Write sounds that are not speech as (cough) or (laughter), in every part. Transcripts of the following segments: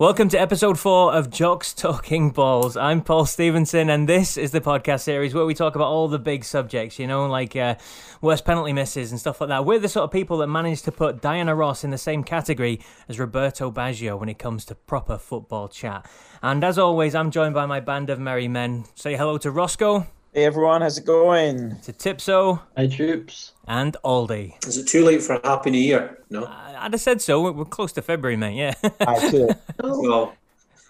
Welcome to episode four of Jocks Talking Balls. I'm Paul Stevenson, and this is the podcast series where we talk about all the big subjects, you know, like uh, worst penalty misses and stuff like that. We're the sort of people that manage to put Diana Ross in the same category as Roberto Baggio when it comes to proper football chat. And as always, I'm joined by my band of merry men. Say hello to Roscoe. Hey everyone, how's it going? To Tipso. Hi troops. And Aldi. Is it too late for a happy new year? No. I'd have said so. We're close to February, mate. Yeah. I (laughs) too. well,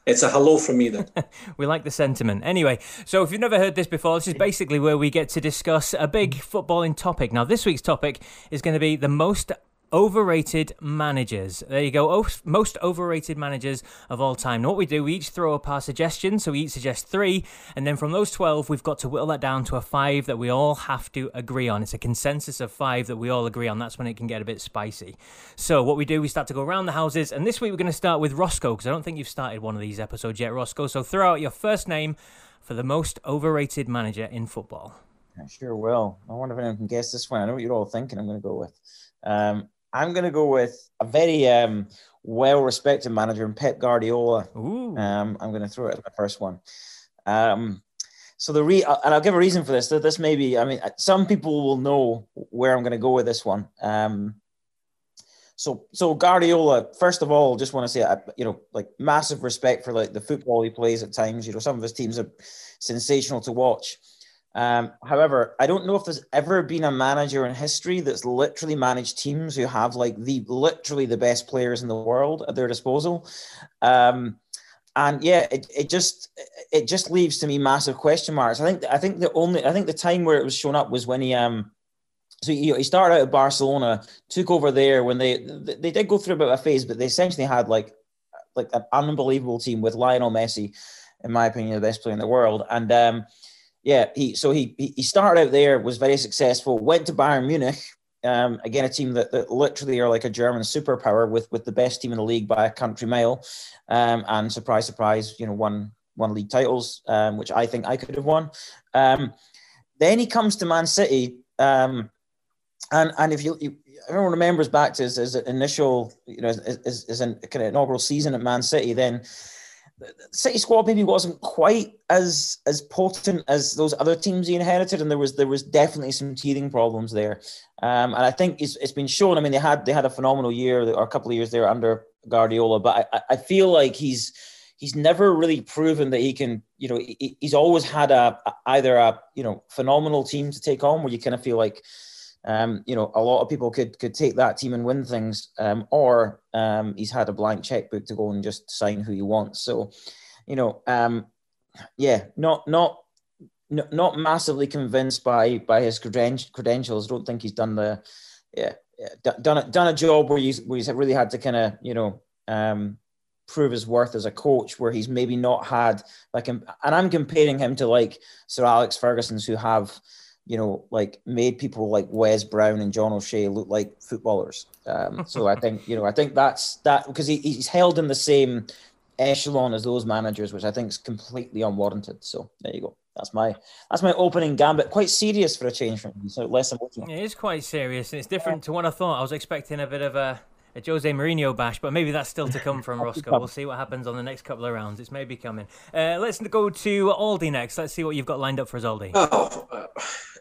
it's a hello from me then. (laughs) we like the sentiment. Anyway, so if you've never heard this before, this is basically where we get to discuss a big footballing topic. Now, this week's topic is going to be the most overrated managers. There you go. Most overrated managers of all time. Now, what we do, we each throw up our suggestions. So we each suggest three. And then from those 12, we've got to whittle that down to a five that we all have to agree on. It's a consensus of five that we all agree on. That's when it can get a bit spicy. So what we do, we start to go around the houses. And this week, we're going to start with Roscoe because I don't think you've started one of these episodes yet, Roscoe. So throw out your first name for the most overrated manager in football. I sure will. I wonder if anyone can guess this one. I know what you're all thinking I'm going to go with. Um, I'm going to go with a very um, well-respected manager in Pep Guardiola. Um, I'm going to throw it as my first one. Um, so the re and I'll give a reason for this. That this may be. I mean, some people will know where I'm going to go with this one. Um, so so Guardiola. First of all, just want to say, uh, you know, like massive respect for like the football he plays at times. You know, some of his teams are sensational to watch. Um, however, I don't know if there's ever been a manager in history that's literally managed teams who have like the literally the best players in the world at their disposal. Um, and yeah, it, it just it just leaves to me massive question marks. I think I think the only I think the time where it was shown up was when he um so he, he started out at Barcelona, took over there when they they did go through a bit of a phase, but they essentially had like like an unbelievable team with Lionel Messi, in my opinion, the best player in the world, and um yeah, he so he he started out there, was very successful, went to Bayern Munich, um, again a team that, that literally are like a German superpower with with the best team in the league by a country mile, um, and surprise, surprise, you know, won won league titles, um, which I think I could have won. Um, then he comes to Man City, um, and and if you, you everyone remembers back to his, his initial, you know, his, his, kind of inaugural season at Man City, then the City squad maybe wasn't quite as as potent as those other teams he inherited, and there was there was definitely some teething problems there. Um, and I think it's, it's been shown. I mean, they had they had a phenomenal year or a couple of years there under Guardiola, but I, I feel like he's he's never really proven that he can. You know, he, he's always had a, a either a you know phenomenal team to take on where you kind of feel like um, you know, a lot of people could could take that team and win things, um, or um, he's had a blank checkbook to go and just sign who he wants. So, you know, um, yeah, not not not massively convinced by by his credentials. Don't think he's done the yeah, yeah done a, done a job where he's where he's really had to kind of you know um, prove his worth as a coach, where he's maybe not had like, and I'm comparing him to like Sir Alex Ferguson's who have you know, like made people like Wes Brown and John O'Shea look like footballers. Um, so I think, you know, I think that's that because he, he's held in the same echelon as those managers, which I think is completely unwarranted. So there you go. That's my that's my opening gambit. Quite serious for a change from me, so less emotional. It is quite serious, and it's different yeah. to what I thought. I was expecting a bit of a a Jose Mourinho bash, but maybe that's still to come from (laughs) Roscoe. We'll see what happens on the next couple of rounds. It's maybe coming. Uh, let's go to Aldi next. Let's see what you've got lined up for us, Aldi. Oh, uh,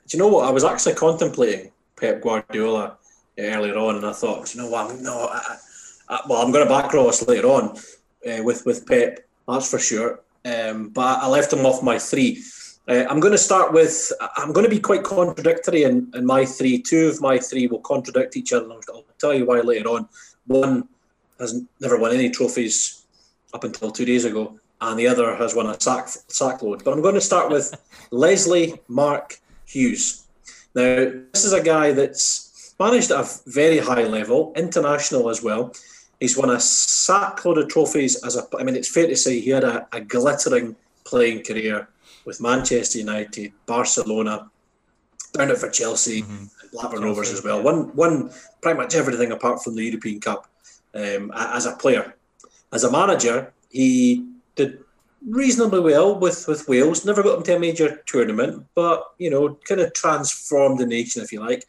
do you know what? I was actually contemplating Pep Guardiola earlier on, and I thought, you know what? No, I, I, well, I'm going to back Ross later on uh, with with Pep. That's for sure. Um, but I left him off my three. Uh, I'm going to start with. I'm going to be quite contradictory in, in my three. Two of my three will contradict each other. I'll tell you why later on. One has never won any trophies up until two days ago, and the other has won a sack sack load. But I'm going to start with (laughs) Leslie Mark Hughes. Now, this is a guy that's managed at a very high level, international as well. He's won a sackload of trophies as a. I mean, it's fair to say he had a, a glittering playing career with Manchester United, Barcelona, down it for Chelsea, mm-hmm. Blackburn Chelsea, Rovers as well. Yeah. Won won pretty much everything apart from the European Cup um, as a player. As a manager, he did reasonably well with, with Wales. Never got them to a major tournament, but you know, kind of transformed the nation, if you like.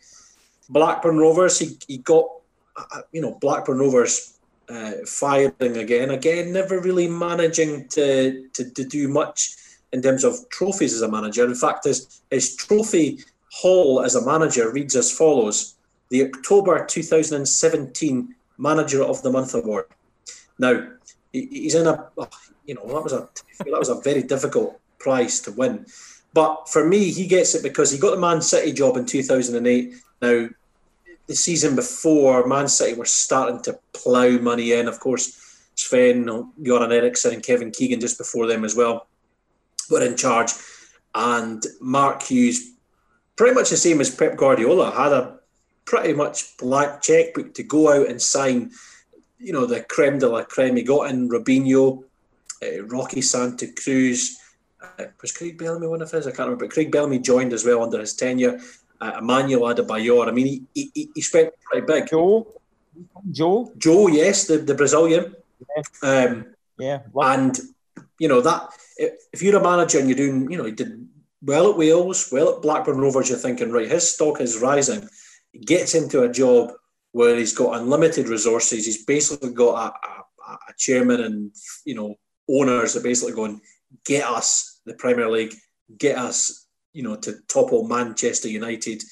Blackburn Rovers, he, he got uh, you know Blackburn Rovers uh, firing again. Again, never really managing to, to, to do much in terms of trophies as a manager. In fact, his, his trophy haul as a manager reads as follows the October 2017 Manager of the Month award. Now, he's in a, you know, that was a that was a very difficult prize to win. But for me, he gets it because he got the Man City job in 2008. Now, the season before, Man City were starting to plough money in. Of course, Sven, Göran Eriksson, and Kevin Keegan just before them as well were in charge. And Mark Hughes, pretty much the same as Pep Guardiola, had a pretty much blank checkbook to go out and sign, you know, the creme de la creme. He got in Robinho, uh, Roque Santa Cruz, uh, was Craig Bellamy one of his? I can't remember. But Craig Bellamy joined as well under his tenure. Uh, Emmanuel Adebayor. I mean, he, he, he spent pretty big. Joe, Joe, Joe, yes, the, the Brazilian. Yeah. Um, yeah. And you know that if you're a manager and you're doing, you know, he did well at Wales, well at Blackburn Rovers, you're thinking, right, his stock is rising. He gets into a job where he's got unlimited resources. He's basically got a, a, a chairman and you know owners are basically going, get us the Premier League, get us, you know, to topple Manchester United,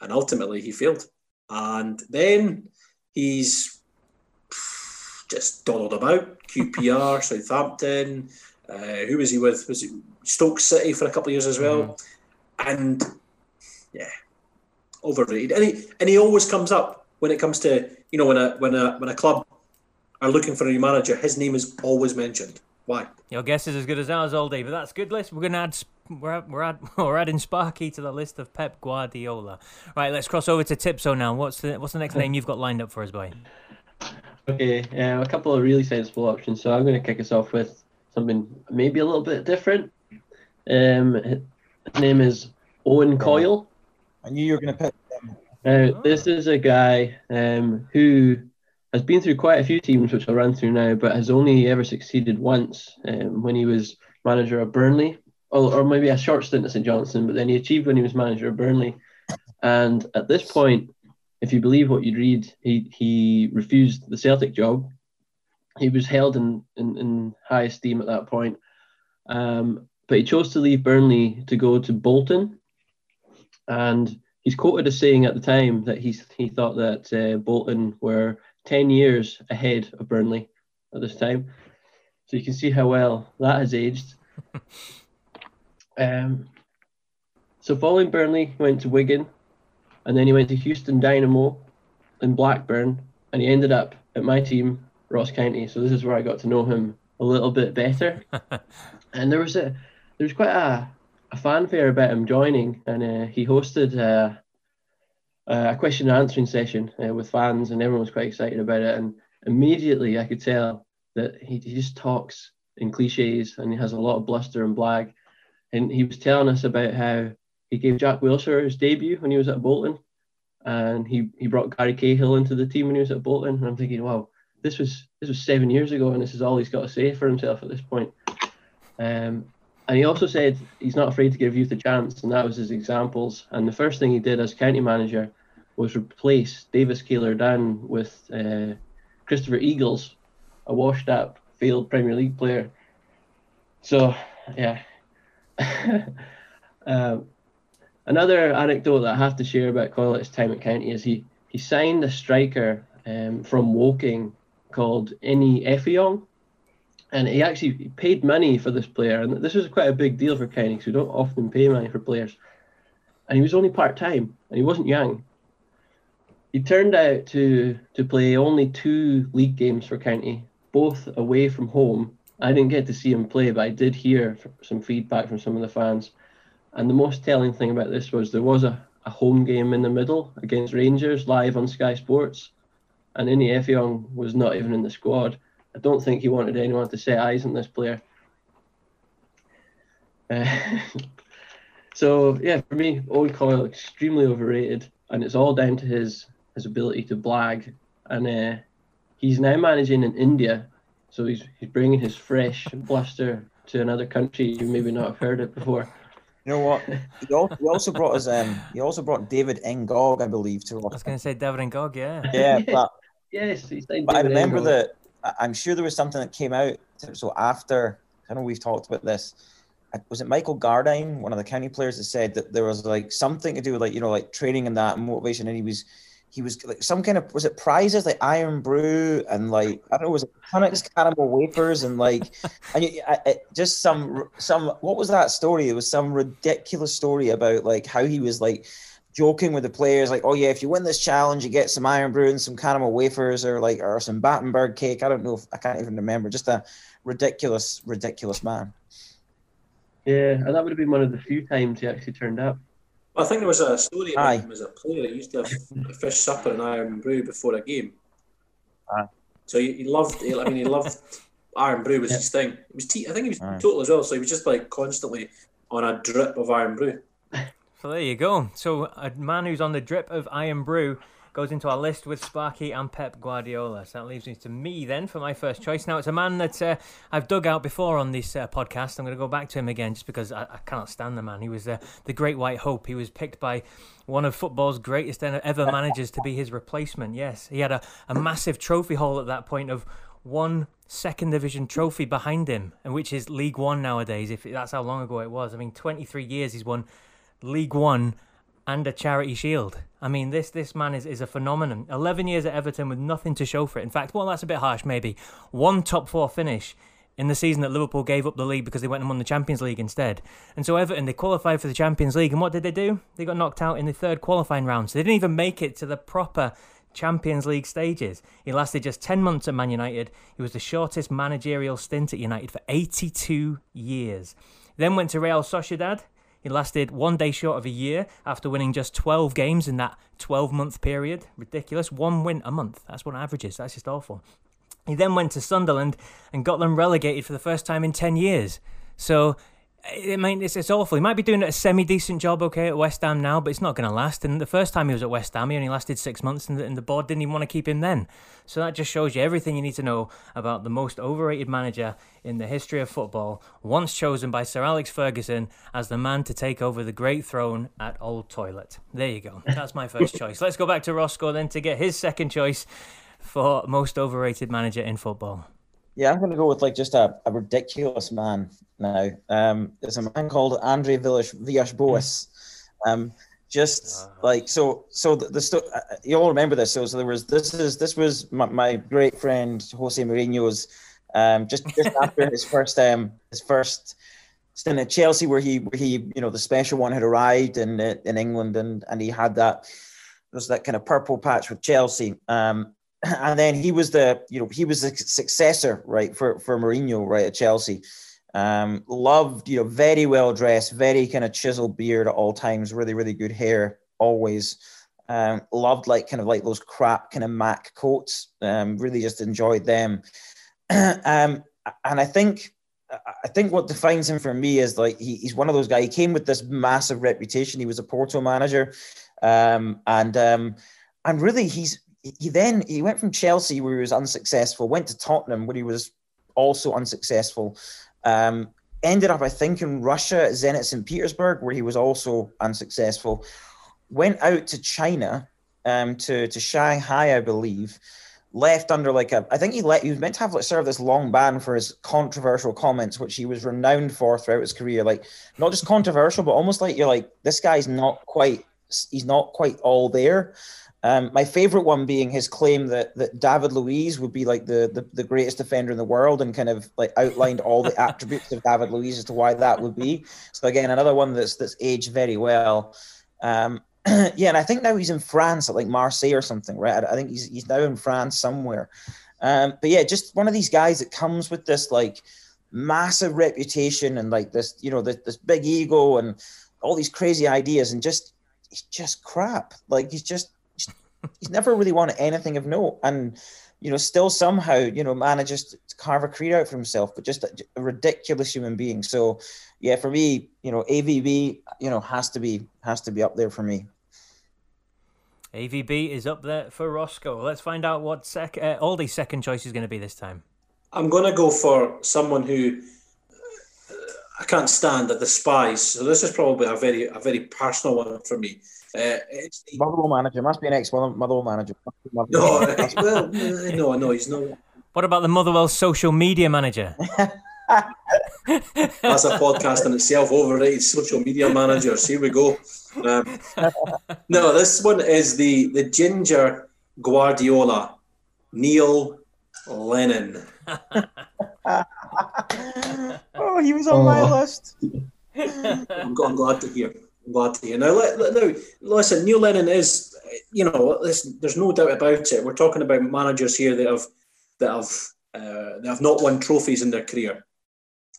and ultimately he failed. And then he's just dawdled about QPR, (laughs) Southampton. Uh, who was he with? Was it Stoke City for a couple of years as well? Mm. And yeah, overrated. And he and he always comes up when it comes to you know when a when a when a club are looking for a new manager. His name is always mentioned. Why? Your guess is as good as ours all day, but that's good list. We're gonna add we're we're, add, (laughs) we're adding Sparky to the list of Pep Guardiola. Right, let's cross over to Tipso now. What's the what's the next name you've got lined up for us, boy? Okay, um, a couple of really sensible options. So I'm going to kick us off with something maybe a little bit different. Um, his name is Owen Coyle. I knew you were going to pick. Now, this is a guy um, who has been through quite a few teams, which I'll run through now, but has only ever succeeded once um, when he was manager of Burnley, or, or maybe a short stint at St Johnstone, but then he achieved when he was manager of Burnley. And at this point, if you believe what you read, he, he refused the Celtic job. He was held in, in, in high esteem at that point. Um, but he chose to leave Burnley to go to Bolton. And he's quoted as saying at the time that he's, he thought that uh, Bolton were 10 years ahead of Burnley at this time. So you can see how well that has aged. (laughs) um, so following Burnley, he went to Wigan, and then he went to Houston Dynamo and Blackburn, and he ended up at my team, Ross County. So this is where I got to know him a little bit better. (laughs) and there was a there was quite a, a fanfare about him joining, and uh, he hosted uh, uh, a question and answering session uh, with fans, and everyone was quite excited about it. And immediately, I could tell that he, he just talks in cliches and he has a lot of bluster and blag. And he was telling us about how he gave Jack Wilshere his debut when he was at Bolton, and he, he brought Gary Cahill into the team when he was at Bolton. And I'm thinking, wow, this was this was seven years ago, and this is all he's got to say for himself at this point. Um, and he also said he's not afraid to give youth a chance, and that was his examples. And the first thing he did as county manager was replace Davis Keillor-Dunn with uh, Christopher Eagles, a washed up, failed Premier League player. So, yeah. (laughs) um, another anecdote that I have to share about Coyle's time at County is he, he signed a striker um, from Woking called Inih Effiong and he actually paid money for this player, and this was quite a big deal for County because we don't often pay money for players. And he was only part time, and he wasn't young. He turned out to to play only two league games for County, both away from home. I didn't get to see him play, but I did hear some feedback from some of the fans. And the most telling thing about this was there was a, a home game in the middle against Rangers live on Sky Sports, and Inih Effiong was not even in the squad I don't think he wanted anyone to set eyes on this player. Uh, (laughs) so yeah, for me, Owen Coyle extremely overrated, and it's all down to his his ability to blag. And uh, he's now managing in India, so he's he's bringing his fresh bluster to another country you maybe not have heard it before. You know what? (laughs) He also, he also brought us. um. He also brought David Ngog, I believe, to. Rock. I was going to say David Ngog, yeah. Yeah, (laughs) but Yes, he signed. But I remember Engel. that I- I'm sure there was something that came out. So after, I know we've talked about this. Was it Michael Gardyne, one of the county players, that said that there was like something to do with like you know like training and that and motivation, and he was he was like some kind of was it prizes like Irn-Bru and like I don't know was it Tunnock's caramel wafers and like and you, I, I, just some some what was that story? It was some ridiculous story about like how he was like joking with the players, like, oh yeah, if you win this challenge, you get some Irn-Bru and some caramel wafers or like or some Battenberg cake. I don't know if I can't even remember. Just a ridiculous, ridiculous man. Yeah, and that would have been one of the few times he actually turned up. Well, I think there was a story about Aye. him as a player. He used to have a (laughs) fish supper and Irn-Bru before a game. Aye. So he, he loved. He, I mean, he loved Irn-Bru was Yeah. his thing. It was tea. I think he was Aye. total as well. So he was just like constantly on a drip of Irn-Bru. So there you go. So a man who's on the drip of Irn-Bru goes into our list with Sparky and Pep Guardiola. So that leaves me to me then for my first choice. Now it's a man that uh, I've dug out before on this uh, podcast. I'm going to go back to him again just because I, I cannot stand the man. He was uh, the Great White Hope. He was picked by one of football's greatest ever managers to be his replacement. Yes, he had a, a massive trophy haul at that point of one second division trophy behind him, and which is League One nowadays. If that's how long ago it was, I mean, 23 years he's won League One and a charity shield. I mean, this this man is, is a phenomenon. 11 years at Everton with nothing to show for it. In fact, well, that's a bit harsh, maybe. One top four finish in the season that Liverpool gave up the league because they went and won the Champions League instead. And so Everton, they qualified for the Champions League, and what did they do? They got knocked out in the third qualifying round. So they didn't even make it to the proper Champions League stages. He lasted just 10 months at Man United. He was the shortest managerial stint at United for 82 years. Then went to Real Sociedad. He lasted one day short of a year after winning just 12 games in that 12 month period. Ridiculous. One win a month. That's what average is. That's just awful. He then went to Sunderland and got them relegated for the first time in 10 years. So, I mean, it's, it's awful. He might be doing a semi decent job, okay, at West Ham now, but it's not going to last. And the first time he was at West Ham, he only lasted six months, and the, and the board didn't even want to keep him then. So that just shows you everything you need to know about the most overrated manager in the history of football, once chosen by Sir Alex Ferguson as the man to take over the great throne at Old Toilet. There you go. That's my first (laughs) choice. Let's go back to Roscoe then to get his second choice for most overrated manager in football. Yeah, I'm going to go with like just a, a ridiculous man now. Um, there's a man called Andre Villas Villas-Boas. Um, just like so, so the, the sto- uh, you all remember this. So, so there was this is this was my, my great friend Jose Mourinho's um, just just (laughs) after his first um his first stint at Chelsea, where he where he you know the special one had arrived in in England, and and he had that there's that kind of purple patch with Chelsea. Um, (clears throat) and then he was the you know he was the successor right for for Mourinho right at Chelsea. Um, loved you know very well dressed, very kind of chiseled beard at all times, really really good hair always. Um, loved like kind of like those crap kind of Mac coats. Um, really just enjoyed them. (clears throat) um, and I think I think what defines him for me is like he, he's one of those guys. He came with this massive reputation. He was a Porto manager, um, and um, and really he's he then he went from Chelsea where he was unsuccessful, went to Tottenham where he was also unsuccessful. Um, ended up, I think, in Russia at Zenit St. Petersburg where he was also unsuccessful. Went out to China, um, to to Shanghai, I believe. Left under like a, I think he let he was meant to have like serve this long ban for his controversial comments, which he was renowned for throughout his career. Like not just controversial, but almost like you're like this guy's not quite, he's not quite all there. Um, my favorite one being his claim that that David Luiz would be like the, the the greatest defender in the world, and kind of like outlined all the attributes of David Luiz as to why that would be. So again, another one that's that's aged very well. Um, (clears throat) yeah, and I think now he's in France at like Marseille or something, right? I, I think he's he's now in France somewhere. Um, but yeah, just one of these guys that comes with this like massive reputation and like this, you know, this, this big ego and all these crazy ideas, and just he's just crap. Like he's just he's never really wanted anything of note. And you know still somehow you know manages to carve a career out for himself but just a, a, ridiculous human being. So yeah for me you know avb you know has to be has to be up there for me. Avb is up there for roscoe. Let's find out what sec uh, aldi's second choice is going to be this time. I'm going to go for someone who i can't stand at the spies so this is probably a very a very personal one for me Uh, Motherwell manager must be an ex Motherwell manager. No, well, no, no, he's not. What about the Motherwell social media manager? (laughs) That's a podcast in itself. Overrated social media managers. Here we go. Um, no, this one is the the ginger Guardiola, Neil Lennon. (laughs) oh, he was on oh. my list. I'm, I'm, glad to hear. To hear. Now, let, now, listen, Neil Lennon is, you know, listen, there's no doubt about it. We're talking about managers here that have that have uh, that have not won trophies in their career.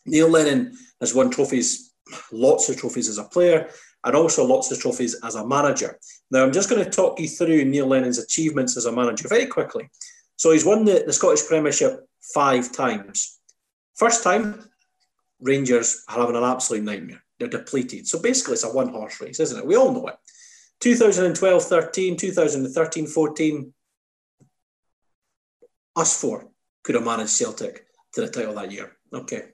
Neil Lennon has won trophies, lots of trophies as a player, and also lots of trophies as a manager. Now, I'm just going to talk you through Neil Lennon's achievements as a manager very quickly. So, he's won the, the Scottish Premiership five times. First time, Rangers are having an absolute nightmare. They're depleted. So, basically, it's a one horse race, isn't it? We all know it. 2012 13, 2013 14, us four could have managed Celtic to the title that year. Okay.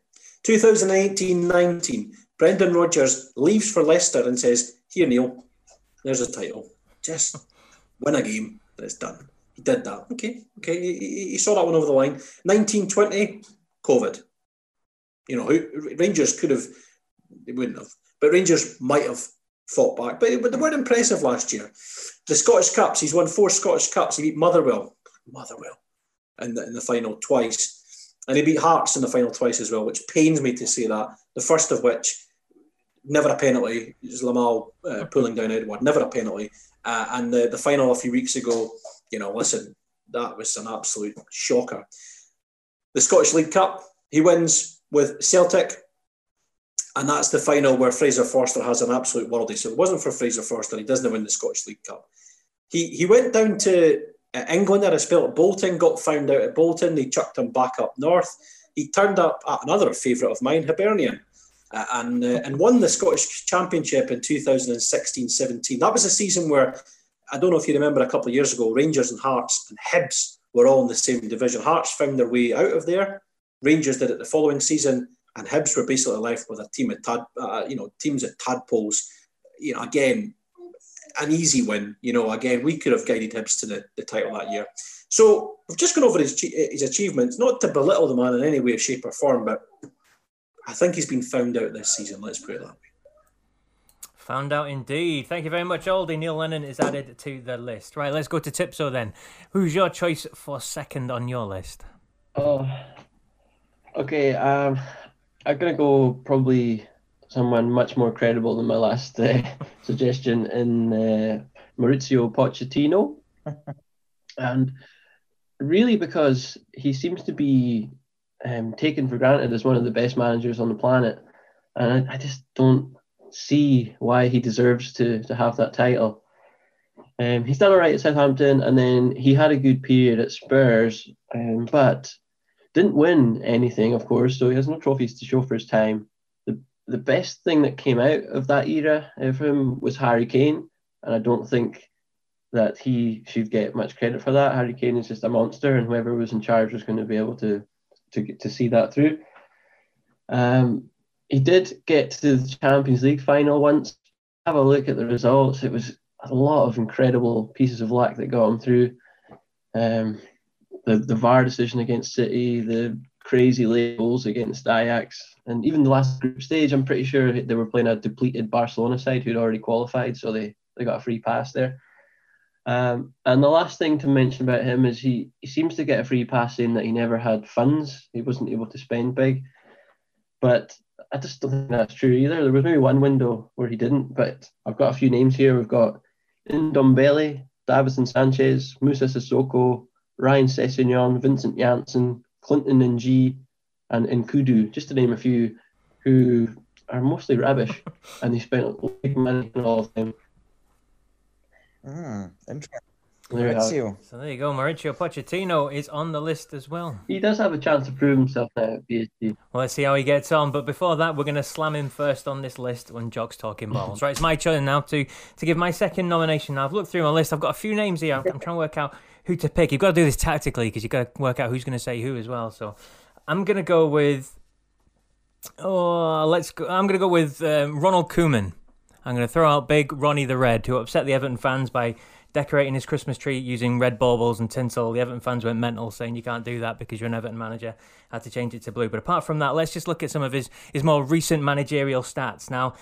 2018 19, Brendan Rodgers leaves for Leicester and says, Here, Neil, there's a title. Just win a game and it's done. He did that. Okay, okay. He, he saw that one over the line. 1920, COVID. You know, Rangers could have, they wouldn't have, but Rangers might have fought back. But, but they weren't impressive last year. The Scottish Cups, he's won four Scottish Cups. He beat Motherwell, Motherwell, in the, in the final twice. And he beat Hearts in the final twice as well, which pains me to say that. The first of which, never a penalty, is Lamal uh, pulling down Edouard, never a penalty. Uh, and the, the final a few weeks ago, you know, listen, that was an absolute shocker. The Scottish League Cup, he wins with Celtic, and that's the final where Fraser Forster has an absolute worldie. So it wasn't for Fraser Forster, he doesn't win the Scottish League Cup. He, he went down to uh, England had a spell at Bolton, got found out at Bolton. They chucked him back up north. He turned up at another favourite of mine, Hibernian, uh, and uh, and won the Scottish Championship in 2016-17. That was a season where I don't know if you remember a couple of years ago, Rangers and Hearts and Hibs were all in the same division. Hearts found their way out of there. Rangers did it the following season, and Hibs were basically left with a team of tad, uh, you know, teams of tadpoles. You know, again, an easy win. You know, again, we could have guided Hibs to the, the title that year. So we've just gone over his, his achievements, not to belittle the man in any way, shape, or form, but I think he's been found out this season. Let's put it that way. Found out indeed. Thank you very much, Aldi. Neil Lennon is added to the list. Right, let's go to Tipso then. Who's your choice for second on your list? Oh, okay. Um, I'm gonna go probably someone much more credible than my last uh, (laughs) suggestion in uh, Mauricio Pochettino. (laughs) and really because he seems to be um, taken for granted as one of the best managers on the planet. And I, I just don't see why he deserves to, to have that title. Um, he's done all right at Southampton, and then he had a good period at Spurs, um, but didn't win anything, of course, so he has no trophies to show for his time the the best thing that came out of that era of him was Harry Kane, and I don't think that he should get much credit for that. Harry Kane is just a monster, and whoever was in charge was going to be able to to to see that through. Um, he did get to the Champions League final once. Have a look at the results. It was a lot of incredible pieces of luck that got him through. Um, the the VAR decision against City, the crazy late goals against Ajax, and even the last group stage, I'm pretty sure they were playing a depleted Barcelona side who'd already qualified, so they, they got a free pass there. Um, and the last thing to mention about him is he, he seems to get a free pass in that he never had funds. He wasn't able to spend big. But I just don't think that's true either. There was maybe one window where he didn't, but I've got a few names here. We've got Ndombele, Davinson Sanchez, Musa Sissoko, Ryan Sessegnon, Vincent Janssen, Clinton N'Jie, and Nkoudou, just to name a few, who are mostly rubbish, (laughs) and they spent big money on all of them. Mm, interesting. There so there you go. Mauricio Pochettino is on the list as well. He does have a chance to prove himself now at PSG. Well, let's see how he gets on. But before that, we're going to slam him first on this list when Jock's talking balls. right, it's my turn now to to give my second nomination. Now, I've looked through my list. I've got a few names here. I'm, I'm trying to work out who to pick. You've got to do this tactically because you've got to work out who's going to say who as well. So I'm gonna go with. Oh, let's go. I'm gonna go with um, Ronald Koeman. I'm going to throw out big Ronnie the Red, who upset the Everton fans by decorating his Christmas tree using red baubles and tinsel. The Everton fans went mental, saying you can't do that because you're an Everton manager. Had to change it to blue. But apart from that, let's just look at some of his, his more recent managerial stats. Now,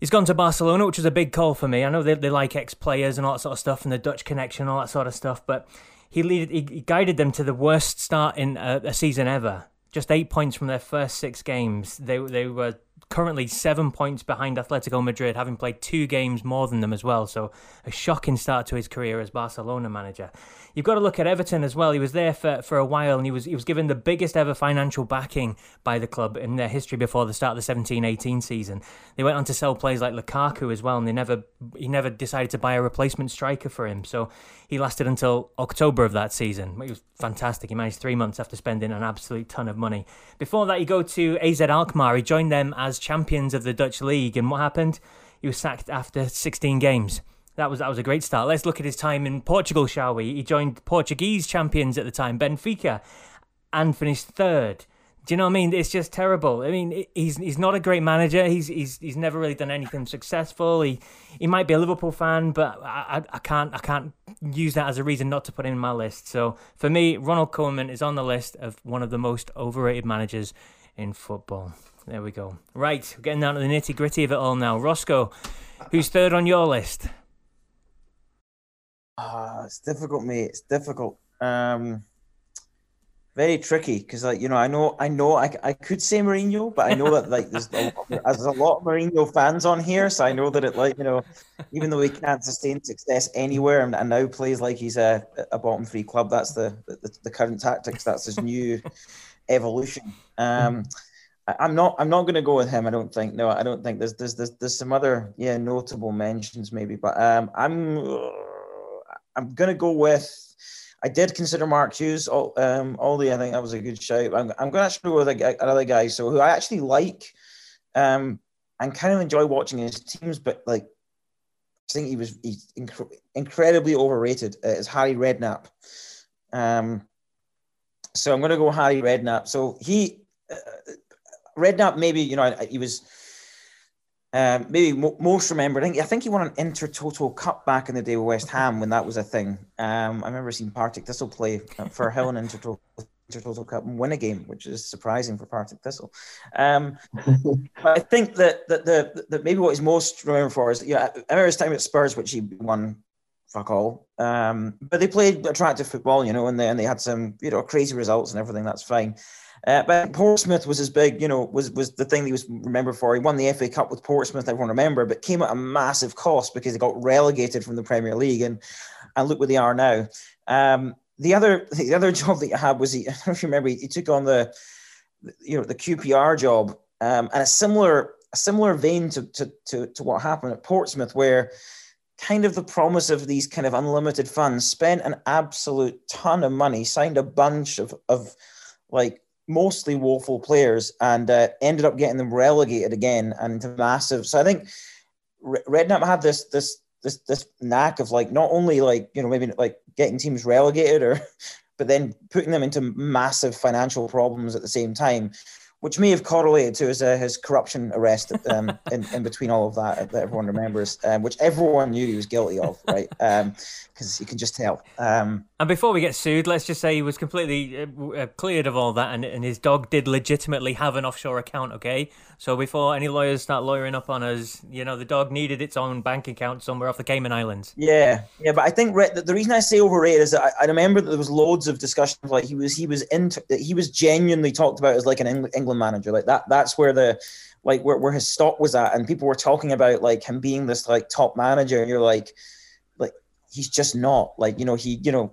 He's gone to Barcelona, which was a big call for me. I know they, they like ex players and all that sort of stuff, and the Dutch connection, and all that sort of stuff. But he lead, he guided them to the worst start in a, a season ever. Just eight points from their first six games. They they were currently seven points behind Atletico Madrid, having played two games more than them as well. So a shocking start to his career as Barcelona manager. You've got to look at Everton as well. He was there for, for a while and he was he was given the biggest ever financial backing by the club in their history before the start of the 17-18 season. They went on to sell players like Lukaku as well, and they never he never decided to buy a replacement striker for him. So he lasted until October of that season. It was fantastic. He managed three months after spending an absolute ton of money. Before that, you go to AZ Alkmaar. He joined them as champions of the Dutch league, and what happened? He was sacked after 16 games. That was that was a great start. Let's look at his time in Portugal, shall we? He joined Portuguese champions at the time, Benfica, and finished third. Do you know what I mean? It's just terrible. I mean, he's he's not a great manager. He's he's he's never really done anything successful. He he might be a Liverpool fan, but I, I can't I can't use that as a reason not to put him in my list. So for me, Ronald Koeman is on the list of one of the most overrated managers in football. There we go. Right, we're getting down to the nitty gritty of it all now. Roscoe, who's third on your list? Ah, it's difficult, mate. It's difficult. Um, very tricky because, like, you know, I know, I know, I, I could say Mourinho, but I know that like there's a, lot, there's a lot of Mourinho fans on here, so I know that it, like, you know, even though he can't sustain success anywhere and, and now plays like he's a, a bottom three club, that's the, the the current tactics. That's his new evolution. Um, I, am not, I'm not going to go with him. I don't think. No, I don't think. There's, there's, there's, there's some other, yeah, notable mentions maybe, but um, I'm. I'm gonna go with. I did consider Mark Hughes. All, um, Aldi, I think that was a good shout. I'm, I'm going to actually go with a, another guy. So who I actually like, um, and kind of enjoy watching his teams, but like, I think he was he's inc- incredibly overrated. Uh, is Harry Redknapp. Um, so I'm going to go Harry Redknapp. So he, uh, Redknapp, maybe you know he was um, maybe mo- most remembered, I think, I think he won an Intertoto Cup back in the day with West Ham when that was a thing. Um, I remember seeing Partick Thistle play for Hill and Intertoto, Intertoto Cup and win a game, which is surprising for Partick Thistle. Um, but I think that, that the that maybe what he's most remembered for is, yeah, I remember his time at Spurs, which he won fuck all. Um, but they played attractive football, you know, and they, and they had some, you know, crazy results and everything. That's fine. Uh, but Portsmouth was as big, you know, was was the thing that he was remembered for. He won the FA Cup with Portsmouth, everyone remember, but came at a massive cost because they got relegated from the Premier League, and and look where they are now. Um, the other (laughs) the other job that you had was he, (laughs) I don't know if you remember, he, he took on the you know the QPR job, um, and a similar a similar vein to, to to to what happened at Portsmouth, where kind of the promise of these kind of unlimited funds, spent an absolute ton of money, signed a bunch of of like mostly woeful players and uh, ended up getting them relegated again and massive. So I think Redknapp had this this this this knack of like not only like you know maybe like getting teams relegated or (laughs) but then putting them into massive financial problems at the same time which may have correlated to his, uh, his corruption arrest um, (laughs) in, in between all of that that everyone remembers, um, which everyone knew he was guilty of, right? Because um, you can just tell. Um, and before we get sued, let's just say he was completely uh, uh, cleared of all that, and, and his dog did legitimately have an offshore account, okay? So before any lawyers start lawyering up on us, you know, the dog needed its own bank account somewhere off the Cayman Islands. Yeah, yeah, but I think the, the reason I say overrated is that I, I, remember that there was loads of discussions like he was he was into he was genuinely talked about as like an England England manager. Like that, that's where the like where, where his stock was at, and people were talking about like him being this like top manager, and you're like, like he's just not. Like you know, he you know.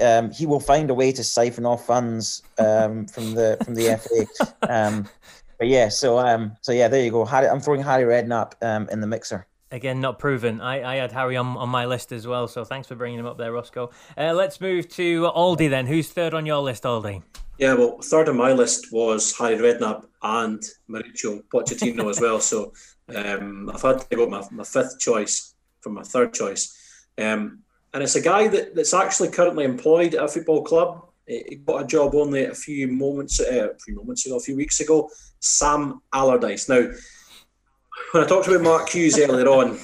Um, he will find a way to siphon off funds um, from the from the FA. (laughs) Um, but yeah, so um, so yeah, there you go. Harry, I'm throwing Harry Redknapp um, in the mixer. Again, not proven. I, I had Harry on, on my list as well, so thanks for bringing him up there, Roscoe. Uh, let's move to Aldi then. Who's third on your list, Aldi? Yeah, well, third on my list was Harry Redknapp and Mauricio Pochettino as well. So um, I've had to go my, my fifth choice from my third choice. Um, and it's a guy that, that's actually currently employed at a football club. He got a job only a few moments, uh, a few moments ago, a few weeks ago. Sam Allardyce. Now, when I talked about Mark Hughes earlier on,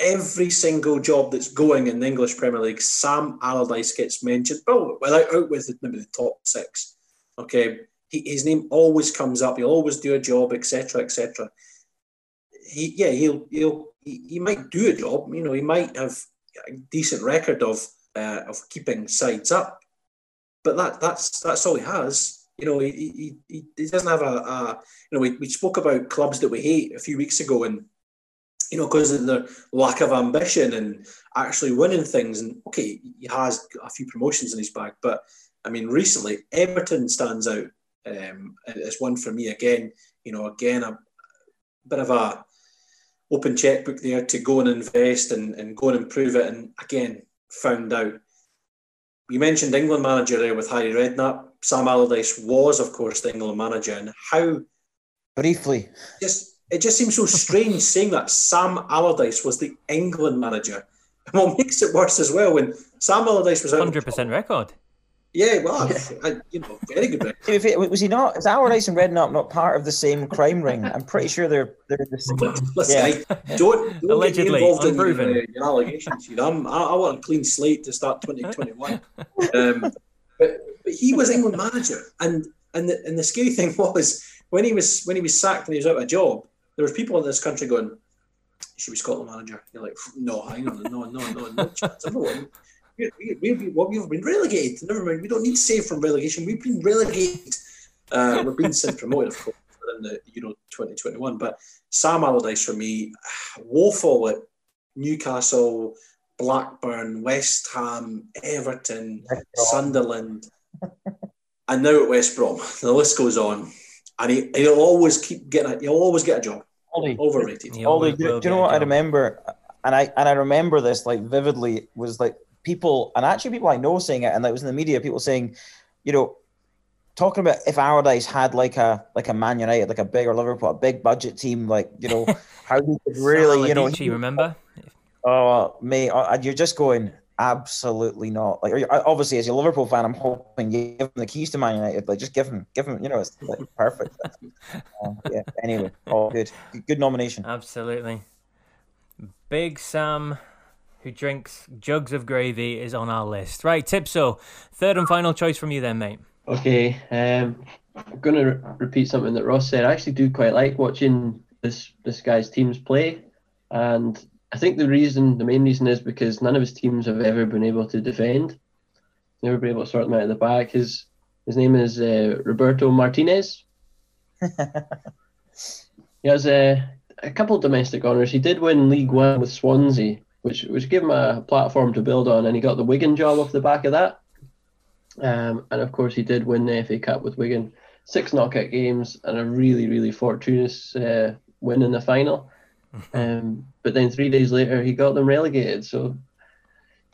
every single job that's going in the English Premier League, Sam Allardyce gets mentioned. Well, without out with maybe the top six. Okay, he, his name always comes up. He'll always do a job, etc., etc. He, yeah, he'll, he'll, he, he might do a job. You know, he might have a decent record of uh, of keeping sides up, but that that's that's all he has. You know, he, he, he, doesn't have a, a you know, we, we spoke about clubs that we hate a few weeks ago, and you know, because of their lack of ambition and actually winning things. And okay, he has a few promotions in his bag, but I mean, recently Everton stands out um, as one for me again. You know, again a bit of a open checkbook there to go and invest and, and go and improve it. And again, found out. You mentioned England manager there with Harry Redknapp. Sam Allardyce was, of course, the England manager, and how briefly just it just seems so (laughs) strange saying that Sam Allardyce was the England manager. And (laughs) what makes it worse as well when Sam Allardyce was hundred percent record. Yeah, well, I, you know, very good. Record. Was he not? Is Allardyce and Redknapp not part of the same crime ring? I'm pretty sure they're they're the same. Listen, yeah. I, don't, don't allegedly get involved unproven. In your, uh, your allegations here. I'm, I, I, want a clean slate to start 2021. (laughs) um, but, but he was England manager, and and the, and the scary thing was when he was when he was sacked and he was out of a job there was people in this country going, should be Scotland manager. You're like, no, hang on, no, no, no, no chance. Everyone, we, we, we, well, we've been relegated. Never mind, we don't need to save from relegation. We've been relegated. Uh, we're being since promoted, of course, in the Euro 2021. But Sam Allardyce for me, woeful at Newcastle, Blackburn, West Ham, Everton, Sunderland, and now at West Brom. (laughs) The list goes on, and he, he'll always keep getting. A, he'll always get a job. Ollie, Overrated. Ollie, do, do you know what I remember? And I and I remember this like vividly was like people and actually people I know saying it, and that was in the media. People saying, you know, talking about if Allardyce had like a like a Man United, like a big or Liverpool, a big budget team, like you know (laughs) how he could really, you know, he, remember? Oh, mate, you're just going absolutely not. Like, obviously, as a Liverpool fan, I'm hoping you give him the keys to Man United. Like, just give him, give him. You know, it's like perfect. uh, (laughs) yeah. Anyway, all good. Good nomination. Absolutely. Big Sam, who drinks jugs of gravy, is on our list. Right, Tipso, third and final choice from you, then, mate. Okay. Um, I'm going to re- repeat something that Ross said. I actually do quite like watching this this guy's teams play, and I think the reason, the main reason is because none of his teams have ever been able to defend. Never been able to sort them out of the back. His his name is uh, Roberto Martinez. (laughs) he has a, a couple of domestic honours. He did win League One with Swansea, which which gave him a platform to build on, and he got the Wigan job off the back of that. Um, and of course, he did win the FA Cup with Wigan, six knockout games, and a really really fortuitous uh, win in the final. (laughs) Um, but then three days later, he got them relegated. So,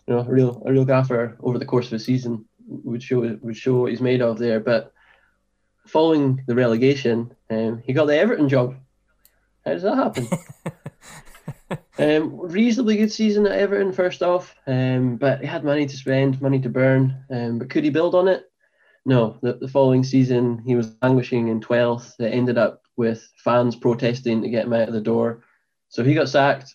you know, a real a real gaffer over the course of a season would show would show what he's made of there. But following the relegation, um, he got the Everton job. How does that happen? (laughs) um, reasonably good season at Everton, first off, um, but he had money to spend, money to burn. Um, but could he build on it? No. The, the following season, he was languishing in 12th. It ended up with fans protesting to get him out of the door. So he got sacked,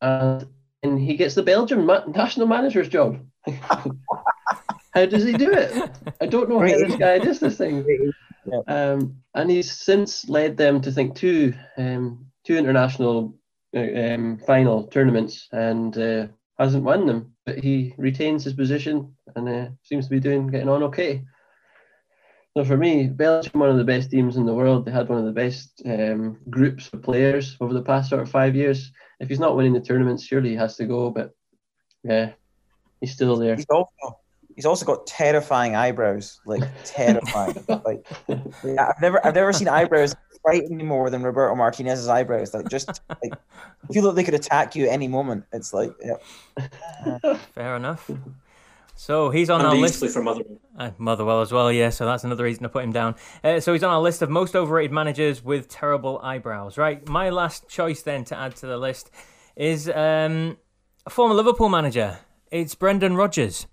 and, and he gets the Belgian ma- national manager's job. (laughs) how does he do it? I don't know how this guy does this thing. Um, and he's since led them to think two um, two international uh, um, final tournaments and uh, hasn't won them. But he retains his position and uh, seems to be doing getting on okay. So for me, Belgium, one of the best teams in the world. They had one of the best um, groups of players over the past sort of five years. If he's not winning the tournament, surely he has to go. But yeah, he's still there. He's also he's also got terrifying eyebrows, like terrifying. (laughs) like I've never I've never seen eyebrows frighten me more than Roberto Martinez's eyebrows. Like just like feel like they could attack you at any moment. It's like yeah. Fair enough. So he's on and our list for Motherwell. Uh, Motherwell as well, yeah. So that's another reason to put him down. Uh, so he's on our list of most overrated managers with terrible eyebrows. Right. My last choice then to add to the list is um, a former Liverpool manager. It's Brendan Rodgers.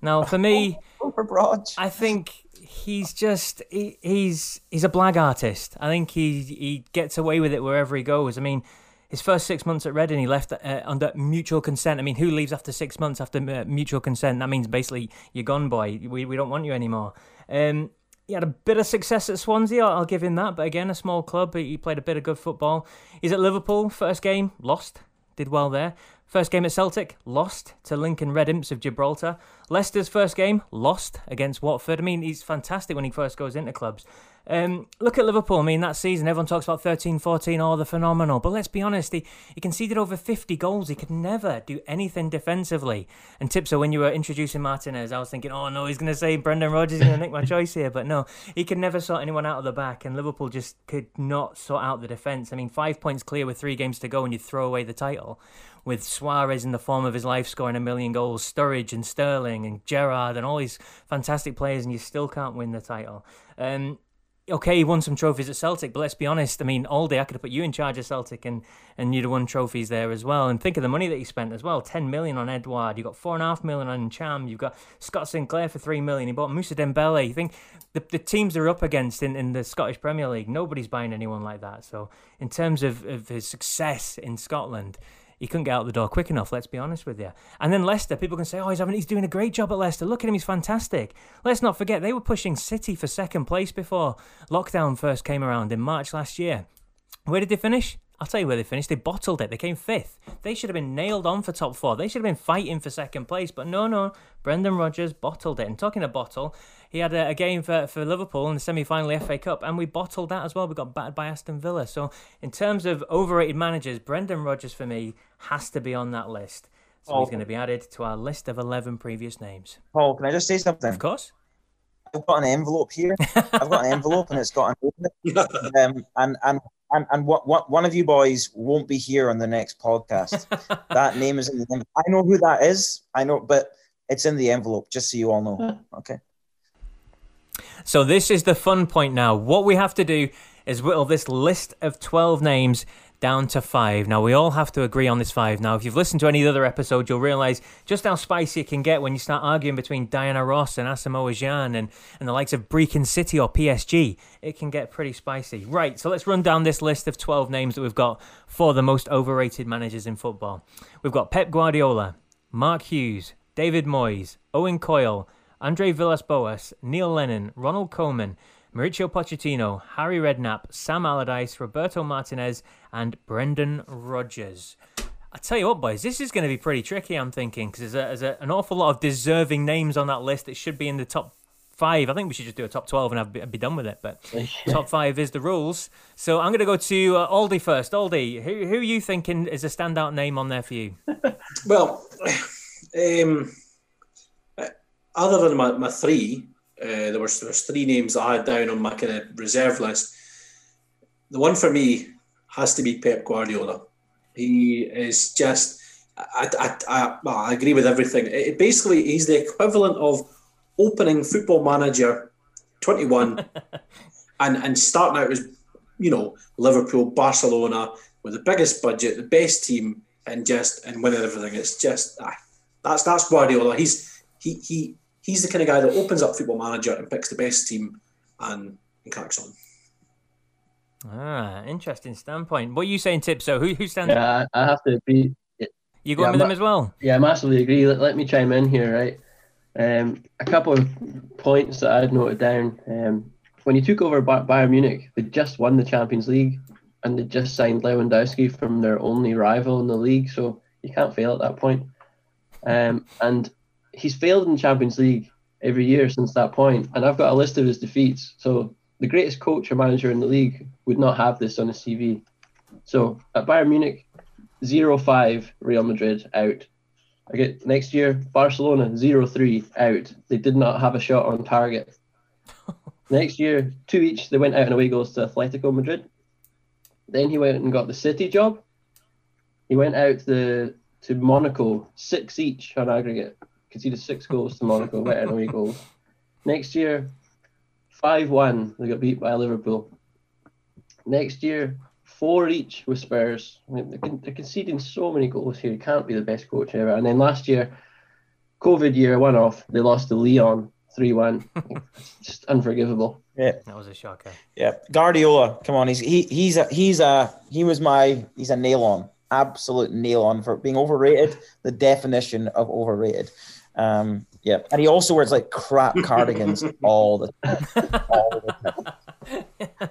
Now, for me, (laughs) for I think he's just he, he's he's a blag artist. I think he he gets away with it wherever he goes. I mean, his first six months at Reading, he left uh, under mutual consent. I mean, who leaves after six months after uh, mutual consent? That means basically you're gone, boy. We we don't want you anymore. Um, he had a bit of success at Swansea. I'll, I'll give him that. But again, a small club. He played a bit of good football. He's at Liverpool. First game lost. Did well there. First game at Celtic, lost to Lincoln Red Imps of Gibraltar. Leicester's first game, lost against Watford. I mean, he's fantastic when he first goes into clubs. Um, look at Liverpool. I mean, that season, everyone talks about 13 14, oh, the phenomenal. But let's be honest, he, he conceded over 50 goals. He could never do anything defensively. And Tipso, when you were introducing Martinez, I was thinking, oh, no, he's going to say Brendan Rodgers is going to make my (laughs) choice here. But no, he could never sort anyone out of the back. And Liverpool just could not sort out the defence. I mean, five points clear with three games to go, and you throw away the title. With Suarez in the form of his life scoring a million goals, Sturridge and Sterling and Gerrard and all these fantastic players, and you still can't win the title. Um, okay, he won some trophies at Celtic, but let's be honest. I mean, all day I could have put you in charge of Celtic, and and you'd have won trophies there as well. And think of the money that he spent as well: ten million on Edouard. You got four and a half million on Cham. You've got Scott Sinclair for three million. He bought Moussa Dembele. You think the the teams are up against in, in the Scottish Premier League? Nobody's buying anyone like that. So in terms of, of his success in Scotland he couldn't get out the door quick enough. Let's be honest with you. And then Leicester, people can say, "Oh, he's having, he's doing a great job at Leicester. Look at him, he's fantastic." Let's not forget they were pushing City for second place before lockdown first came around in March last year. Where did they finish? I'll tell you where they finished. They bottled it. They came fifth. They should have been nailed on for top four. They should have been fighting for second place. But no, no. Brendan Rodgers bottled it. And talking of bottle, he had a, a game for, for Liverpool in the semi final FA Cup, and we bottled that as well. We got battered by Aston Villa. So, in terms of overrated managers, Brendan Rodgers for me has to be on that list. So, oh. he's going to be added to our list of 11 previous names. Paul, can I just say something? Of course. I've got an envelope here. I've got an envelope and it's got an (laughs) um, and and and and what, what one of you boys won't be here on the next podcast. (laughs) that name is in the envelope. I know who that is. I know, but it's in the envelope, just so you all know. Okay. So this is the fun point now. What we have to do is whittle this list of twelve names down to five. Now, we all have to agree on this five. Now, if you've listened to any other episode, you'll realize just how spicy it can get when you start arguing between Diana Ross and Asamoah Gyan and, and the likes of Brechin City or PSG. It can get pretty spicy. Right, so let's run down this list of 12 names that we've got for the most overrated managers in football. We've got Pep Guardiola, Mark Hughes, David Moyes, Owen Coyle, Andre Villas-Boas, Neil Lennon, Ronald Koeman, Mauricio Pochettino, Harry Redknapp, Sam Allardyce, Roberto Martinez, and Brendan Rodgers. I tell you what, boys, this is going to be pretty tricky. I'm thinking because there's, a, there's a, an awful lot of deserving names on that list that should be in the top five. I think we should just do a top twelve and I'd be, I'd be done with it. But (laughs) top five is the rules. So I'm going to go to uh, Aldi first. Aldi, who who are you thinking is a standout name on there for you? (laughs) well, (sighs) um, other than my, my three, uh, there was there was three names I had down on my kind of reserve list. The one for me has to be Pep Guardiola. He is just. I, I, I, well, I agree with everything. It, basically, he's the equivalent of opening Football Manager 21 (laughs) and, and starting out as, you know, Liverpool, Barcelona with the biggest budget, the best team, and just and winning everything. It's just ah, that's that's Guardiola. He's he he he's the kind of guy that opens up Football Manager and picks the best team and, and cracks on. Ah, interesting standpoint. What are you saying, Tip? So who who stands? Yeah, I have to agree. You going yeah, with them as well? Yeah, I massively agree. Let, let me chime in here, right? Um, a couple of points that I'd noted down. Um, when he took over Bayern Munich, they just won the Champions League and they just signed Lewandowski from their only rival in the league, so you can't fail at that point. Um, and he's failed in the Champions League every year since that point, and I've got a list of his defeats. So the greatest coach or manager in the league would not have this on his CV. So at Bayern Munich, 0-5 Real Madrid out. I get next year Barcelona 0-3 out. They did not have a shot on target. (laughs) next year, two each. They went out and away goals to Atletico Madrid. Then he went and got the City job. He went out the to Monaco, six each on aggregate conceded six goals to Monaco, went in away goals. Next year, 5 1, they got beat by Liverpool. Next year, four each with Spurs. I mean, they're, they're conceding so many goals here. He can't be the best coach ever. And then last year, COVID year, one off, they lost to Lyon three one. (laughs) Just unforgivable. Yeah, that was a shocker. Yeah, Guardiola. Come on, he's he he's a he's a he was my he's a nail on, absolute nail on for being overrated. The definition of overrated. Um, yeah, and he also wears like crap cardigans (laughs) all the time. All the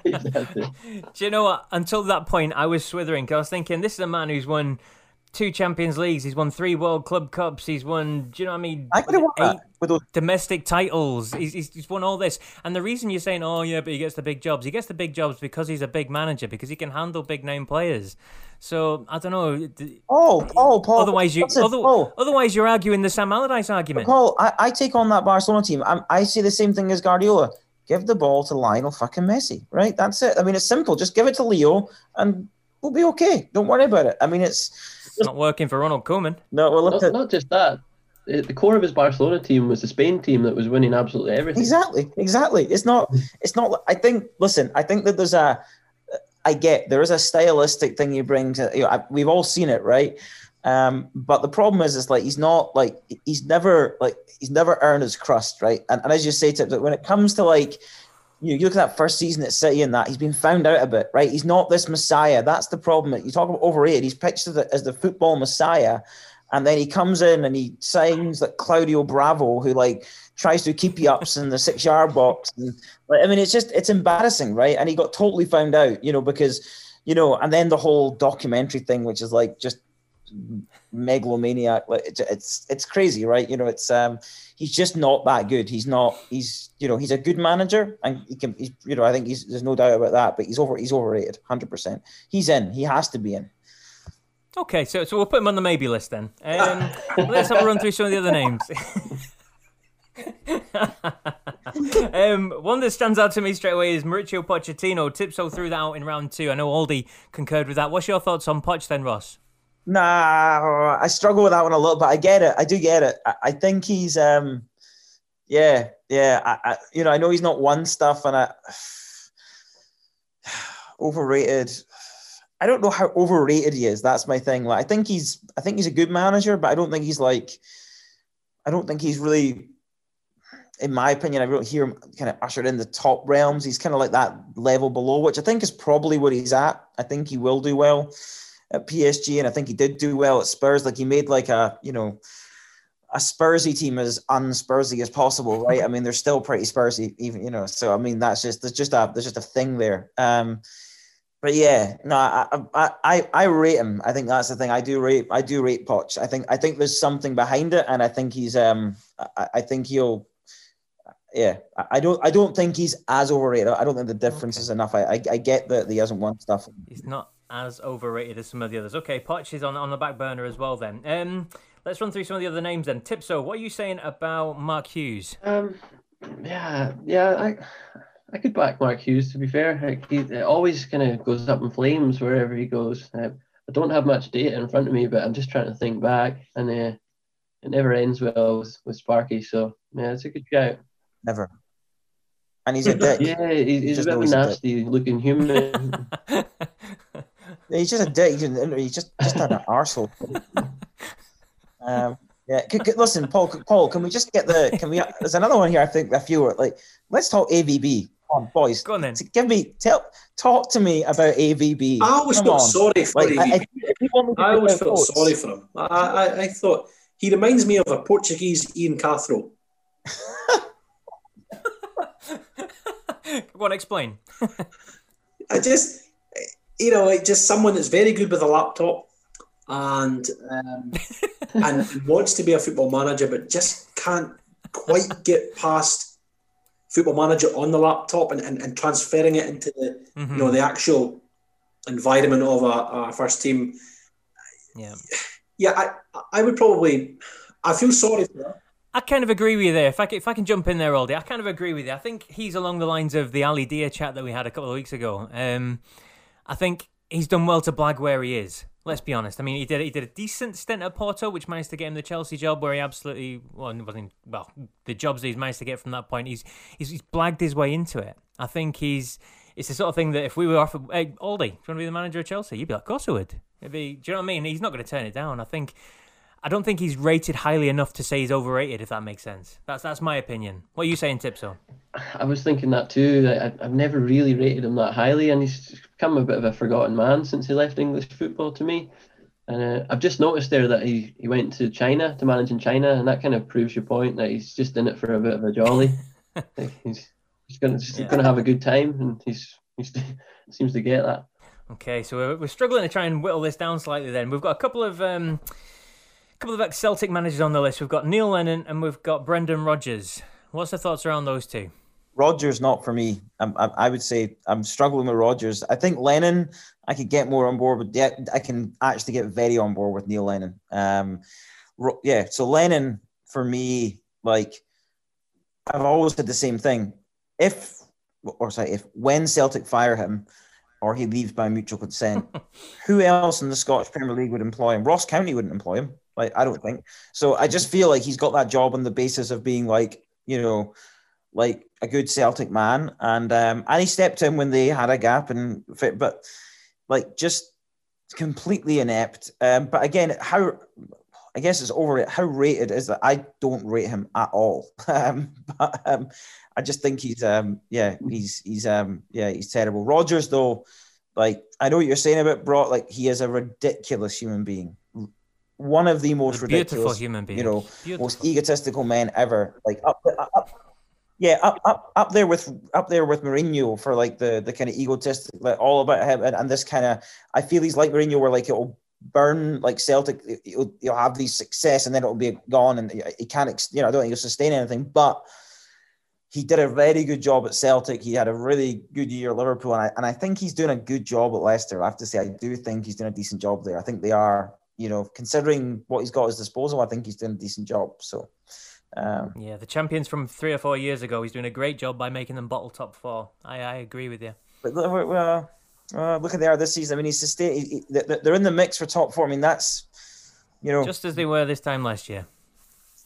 time. (laughs) Do you know what? Until that point, I was swithering because I was thinking this is a man who's won two Champions Leagues, he's won three World Club Cups, he's won. Do you know what I mean? I could have won Eight that with those. domestic titles. He's, he's, he's won all this. And the reason you're saying, oh, yeah, but he gets the big jobs, he gets the big jobs because he's a big manager, because he can handle big name players. So, I don't know. d- Oh, Paul, Paul. Otherwise, you, other, Paul, otherwise, you're arguing the Sam Allardyce argument. Paul, I, I take on that Barcelona team. i I say the same thing as Guardiola. Give the ball to Lionel fucking Messi, right? That's it. I mean, it's simple. Just give it to Leo, and we'll be okay. Don't worry about it. I mean, it's It's not working for Ronald Koeman. no. Well, look Not, at not just that. The the core of his Barcelona team was the Spain team that was winning absolutely everything. Exactly, exactly. It's not. It's not. I think. Listen, I think that there's a. I get there is a stylistic thing you bring to. You know, I, we've all seen it, right? Um, but the problem is, it's like he's not like he's never like he's never earned his crust, right? And, and as you say, Tip, that when it comes to like you, you look at that first season at City and that he's been found out a bit, right? He's not this messiah. That's the problem. You talk about overrated. He's pitched as the, football messiah, and then he comes in and he signs like Claudio Bravo, who like tries to keep you ups in the six yard box. And like, I mean, it's just it's embarrassing, right? And he got totally found out, you know, because you know, and then the whole documentary thing, which is like just megalomaniac. It's it's it's crazy, right? You know, it's um he's just not that good. He's not. He's you know he's a good manager, and he can. He's, you know, I think he's there's no doubt about that. But he's over. He's overrated, hundred percent. He's in. He has to be in. Okay, so so we'll put him on the maybe list then. Um, let's have a run through some of the other names. (laughs) um, one that stands out to me straight away is Mauricio Pochettino. Tipso threw that out in round two. I know Aldi concurred with that. What's your thoughts on Poch then, Ross? Nah, I struggle with that one a lot, but I get it. I do get it. I, I think he's um, yeah, yeah. I, I you know I know he's not won stuff, and I (sighs) overrated. I don't know how overrated he is. That's my thing. Like I think he's I think he's a good manager, but I don't think he's like I don't think he's really in my opinion, I don't hear him kind of ushered in the top realms. He's kind of like that level below, which I think is probably what he's at. I think he will do well at PSG, and I think he did do well at Spurs. Like he made like a you know a Spursy team as unspursy as possible, right? I mean, they're still pretty Spursy, even you know. So I mean, that's just there's just a there's just a thing there. Um, but yeah, no, I, I I I rate him. I think that's the thing. I do rate I do rate Poch. I think I think there's something behind it, and I think he's um I, I think he'll. Yeah, I- don't. I don't think he's as overrated. I don't think the difference Okay. is enough. I, I, I get that he hasn't won stuff. He's not as overrated as some of the others. Okay, Poch is on on the back burner as well. Then, um, let's run through some of the other names. Then, Tipso, what are you saying about Mark Hughes? Um, yeah, yeah, I, I could back Mark Hughes. To be fair, like, he it always kind of goes up in flames wherever he goes. Uh, I don't have much data in front of me, but I'm just trying to think back, and uh, it never ends well with, with Sparky. So yeah, it's a good shout. Never. And he's a (laughs) dick. Yeah, he, he's a just bit of a he's a dick. nasty looking human. (laughs) He's just a dick. He's, he's just just an (laughs) arsehole. Um, yeah. C- c- listen, Paul. c- Paul, can we just get the? Can we? There's another one here. I think a few are like. Let's talk AVB. Come on, boys. Go on then. Give me tell. Talk to me about AVB. I always Come felt on. sorry for Like, him. I, I, I, if you want me to I put always felt quotes- sorry for him. I, I, I thought he reminds me of a Portuguese Ian Cathro. (laughs) Go on, explain. (laughs) I just, you know, like just someone that's very good with a laptop and um, (laughs) and wants to be a football manager, but just can't quite get past football manager on the laptop and, and, and transferring it into the Mhm. you know the actual environment of a, a first team. Yeah. Yeah, I I would probably I feel sorry for him. I kind of agree with you there. If I, c- if I can jump in there, all Aldi, I kind of agree with you. I think he's along the lines of the Ali Dia chat that we had a couple of weeks ago. Um, I think he's done well to blag where he is. Let's be honest. I mean, he did he did a decent stint at Porto, which managed to get him the Chelsea job, where he absolutely well, well the jobs he's managed to get from that point. He's he's, he's blagged his way into it. I think he's it's the sort of thing that if we were offered, hey Aldi, do you want to be the manager of Chelsea? You'd be like, of course I would. It'd be, do you know what I mean? He's not going to turn it down. I think. I don't think he's rated highly enough to say he's overrated. If that makes sense, that's that's my opinion. What are you saying, Tipso? I was thinking that too. I, I've never really rated him that highly, and he's become a bit of a forgotten man since he left English football to me. And uh, I've just noticed there that he, he went to China to manage in China, and that kind of proves your point that he's just in it for a bit of a jolly. (laughs) he's he's gonna just yeah. gonna have a good time, and he's he (laughs) seems to get that. Okay, so we're, we're struggling to try and whittle this down slightly. Then we've got a couple of um, a couple of ex Celtic managers on the list. We've got Neil Lennon and we've got Brendan Rodgers. What's the thoughts around those two? Rodgers, not for me. I'm, I, I would say I'm struggling with Rodgers. I think Lennon, I could get more on board, but I can actually get very on board with Neil Lennon. Um, yeah, so Lennon for me, like I've always said the same thing. If or sorry, if when Celtic fire him, or he leaves by mutual consent, (laughs) who else in the Scottish Premier League would employ him? Ross County wouldn't employ him. Like I don't think so. I just feel like he's got that job on the basis of being like you know, like a good Celtic man, and um, and he stepped in when they had a gap and fit, but like just completely inept. Um, but again, how I guess it's over. How rated is that? I don't rate him at all. (laughs) Um, but um, I just think he's um, yeah, he's he's um, yeah, he's terrible. Rodgers though, like I know what you're saying about Brock. Like he is a ridiculous human being one of the most ridiculous, human being, you know, beautiful. most egotistical men ever. Like up, up, yeah, up, up, up there with up there with Mourinho for like the the kind of egotistic, like all about him, and, and this kind of. I feel he's like Mourinho, where like it'll burn like Celtic. You'll, you'll have these success, and then it'll be gone, and uh, he can't. You know, I don't think he'll sustain anything, but. He did a very good job at Celtic. He had a really good year at Liverpool, and I, and I think he's doing a good job at Leicester. I have to say, I do think he's doing a decent job there. I think they are you know, considering what he's got at his disposal, I think he's doing a decent job. So, um, yeah, the champions from three or four years ago, he's doing a great job by making them bottle top four. I, I agree with you. But well, uh, look at they are this season. I mean, he's sustained. He, he, they're in the mix for top four. I mean, that's you know, just as they were this time last year.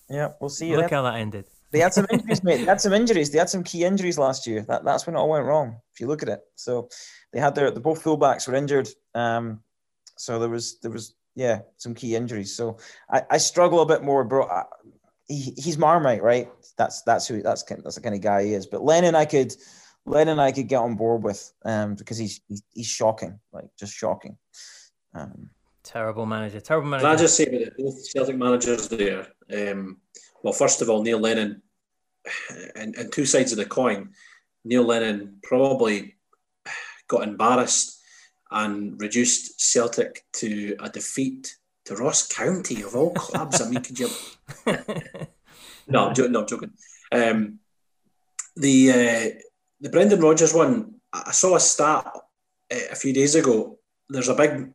Yeah, we'll see. Look how that ended. They had some injuries, (laughs) mate. They had some injuries. They had some key injuries last year. That, that's when it all went wrong. If you look at it, so they had their the both fullbacks were injured. Um, so there was there was yeah, some key injuries. So I, I struggle a bit more, bro. I, he, he's Marmite, right? That's that's who that's that's the kind of guy he is. But Lennon, I could Lennon, I could get on board with um, because he's, he's he's shocking, like just shocking. Um, terrible manager, terrible manager. Can I just say with both Celtic managers there? Um, well, first of all, Neil Lennon, and, and two sides of the coin. Neil Lennon probably got embarrassed and reduced Celtic to a defeat to Ross County of all clubs. I mean, could you? (laughs) no, I'm joking. No, I'm joking. Um, the uh, the Brendan Rodgers one. I saw a stat uh, a few days ago. There's a big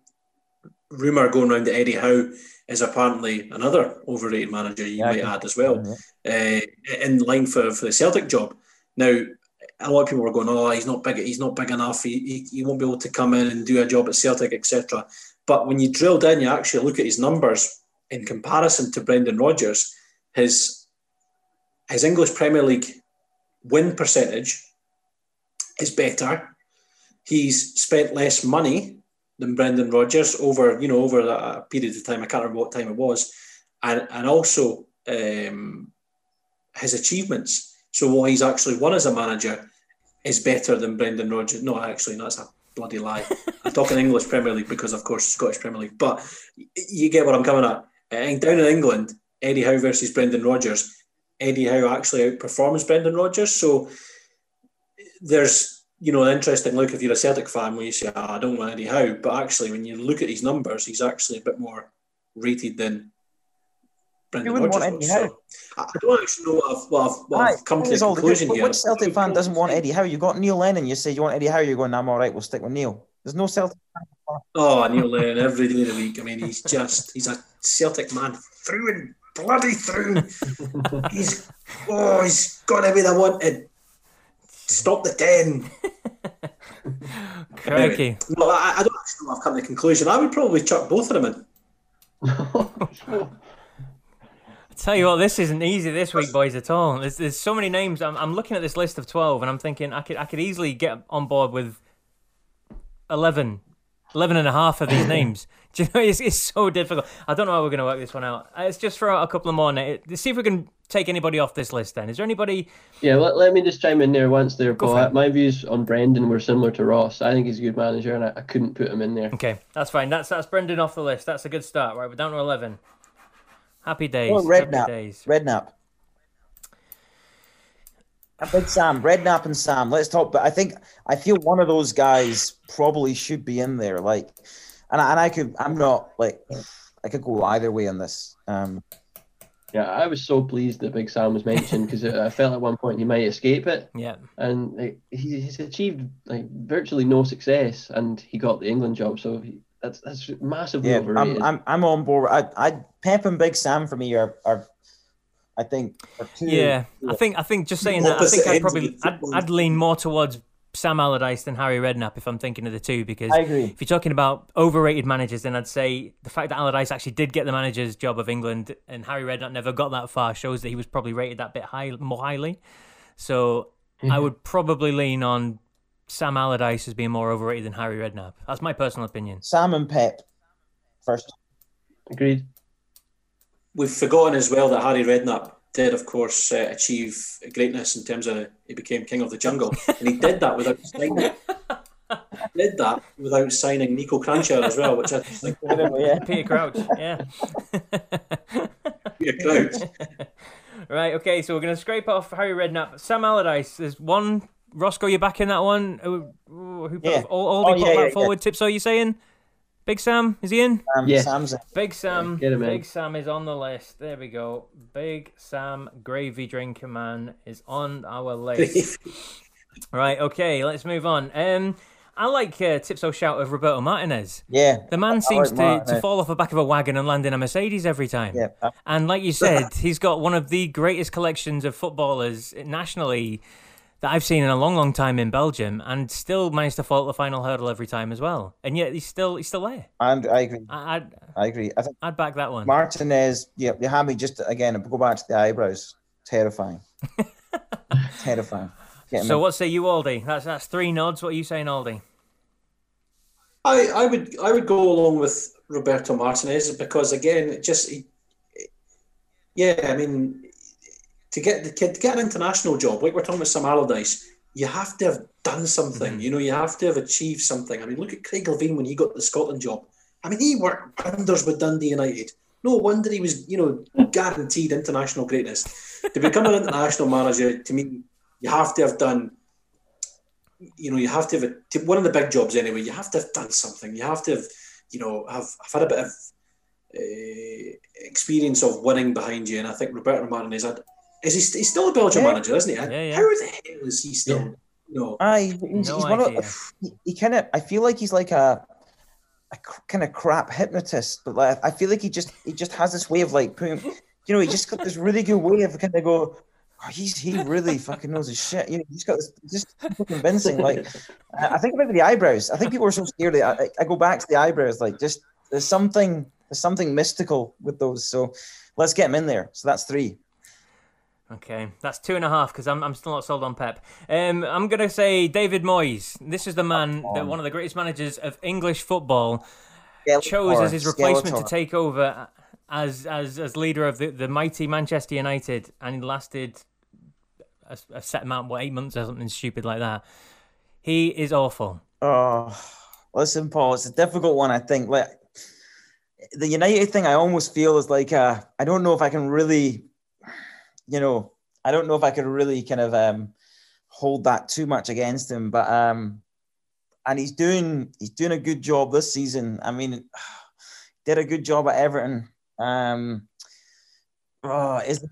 rumor going around that Eddie Howe is apparently another overrated manager. You yeah, might add as well, uh, in line for, for the Celtic job. Now, a lot of people were going, "Oh, he's not big. He's not big enough. He, he, he won't be able to come in and do a job at Celtic, etc." But when you drill down, you actually look at his numbers in comparison to Brendan Rodgers. His his English Premier League win percentage is better. He's spent less money than Brendan Rodgers over you know over a period of time. I can't remember what time it was, and and also um, his achievements so what he's actually won as a manager is better than Brendan Rodgers. No, actually, not that's a bloody lie. I'm talking English Premier League because, of course, Scottish Premier League. But you get what I'm coming at. Uh, and down in England, Eddie Howe versus Brendan Rodgers. Eddie Howe actually outperforms Brendan Rodgers. So there's you know an interesting look if you're a Celtic fan where you say, oh, I don't want Eddie Howe, but actually when you look at his numbers, he's actually a bit more rated than Brendan you wouldn't want Eddie Howe. So I don't actually know what I've, what I've, what I've come to the conclusion here. Which Celtic fan doesn't want Eddie Howe? You got Neil Lennon. You say you want Eddie Howe. You're going, I'm all right. We'll stick with Neil. There's no Celtic. Oh, Neil Lennon every day of the week. I mean, he's just he's a Celtic man through and bloody through. (laughs) he's oh, he's got to be the one to stop the ten. (laughs) Crikey. Anyway, no, I, I don't actually know. I've come to the conclusion. I would probably chuck both of them in. (laughs) Tell you what, this isn't easy this week, boys, at all. There's, there's so many names. I'm, I'm looking at this list of 12 and I'm thinking I could, I could easily get on board with 11, 11 and a half of these (coughs) names. Do you know, it's, it's so difficult. I don't know how we're going to work this one out. Uh, Let's just throw out a couple of more. Nate. See if we can take anybody off this list then. Is there anybody? Yeah, let, let me just chime in there once there, Go Paul. My views on Brendan were similar to Ross. I think he's a good manager, and I, I couldn't put him in there. Okay, that's fine. That's that's Brendan off the list. That's a good start. Right, we're down to 11. Happy days. Oh, happy Redknapp. days. Redknapp. A big Sam, Redknapp and Sam. Let's talk. But I think I feel one of those guys probably should be in there. Like, and I, and I could. I'm not like I could go either way on this. Um, Yeah, I was so pleased that Big Sam was mentioned because I felt at one point he might escape it, Yeah. and like, he, he's achieved like virtually no success, and he got the England job. So he, that's that's massively yeah, overrated. I'm, I'm I'm on board. I I Pep and Big Sam for me are are. I think. Are two, Yeah, I think I think just saying that, I think I'd probably I'd. I'd lean more towards Sam Allardyce than Harry Redknapp if I'm thinking of the two because I agree. if you're talking about overrated managers, then I'd say the fact that Allardyce actually did get the manager's job of England and Harry Redknapp never got that far shows that he was probably rated that bit high more highly. So I mm-hmm. would probably lean on Sam Allardyce as being more overrated than Harry Redknapp. That's my personal opinion. Sam and Pep first. Agreed. We've forgotten as well that Harry Redknapp did, of course, uh, achieve greatness in terms of he became king of the jungle, and he did that without (laughs) signing. did that without signing Niko Kranjčar as well, which I think (laughs) yeah. Peter Crouch, yeah. Peter Crouch. (laughs) Right, okay, so we're going to scrape off Harry Redknapp. Sam Allardyce, there's one. Roscoe, you're back in that one? Who, who put, Yeah. all, all Oh, put yeah, that yeah, yeah. forward? Tips, are you saying? Big Sam, is he in? Um, Yes. Sam's in. Big Sam. get him in. Big Sam is on the list. There we go. Big Sam, gravy drinker man, is on our list. (laughs) right, okay, let's move on. Um, I like uh, Tipso shout of Roberto Martinez. Yeah. The man I seems like to, to fall off the back of a wagon and land in a Mercedes every time. Yeah. uh, And like you said, he's got one of the greatest collections of footballers nationally that I've seen in a long, long time in Belgium, and still managed to fall the final hurdle every time as well. And yet he's still he's still there. And I agree. I, I'd I agree. I think I'd back that one. Martinez. Yeah, you have me just again. Go back to the eyebrows. Terrifying. (laughs) Terrifying. Get him So in. what say you, Aldi? That's that's three nods. What are you saying, Aldi? I, I would I would go along with Roberto Martinez because again, it just he, yeah, I mean, to get the kid to get an international job, like we're talking about Sam Allardyce, you have to have done something. You know, you have to have achieved something. I mean, look at Craig Levein when he got the Scotland job. I mean, he worked wonders with Dundee United. No wonder he was, you know, guaranteed international greatness. To become an (laughs) international manager, to me, you have to have done you know, you have to have a, to one of the big jobs anyway. You have to have done something. You have to have, you know, have, have had a bit of uh, experience of winning behind you. And I think Roberto Martinez had, is he, he's still a Belgian Yeah. manager, isn't he? Yeah, yeah. How the hell is he still? No, Aye, he's, No he's one of he, he kind of. I feel like he's like a, a kind of crap hypnotist, but like I feel like he just he just has this way of like putting, you know, he just got this really good way of kind of go. Oh, he's he really fucking knows his shit. You know, he's got this just so convincing. Like I I think about the eyebrows. I think people are so scared. Of, I, I go back to the eyebrows. Like just there's something there's something mystical with those. So let's get him in there. So that's three. Okay, that's two and a half because I'm I'm still not sold on Pep. Um, I'm gonna say David Moyes. This is the man that one of the greatest managers of English football chose as his replacement to take over as as as leader of the, the mighty Manchester United, and he lasted a, a set amount, what eight months or something stupid like that. He is awful. Oh, listen, Paul, it's a difficult one. I think like the United thing. I almost feel is like uh, I don't know if I can really, you know, I don't know if I could really kind of um, hold that too much against him. But um, and he's doing he's doing a good job this season. I mean, (sighs) did a good job at Everton. Um, oh, is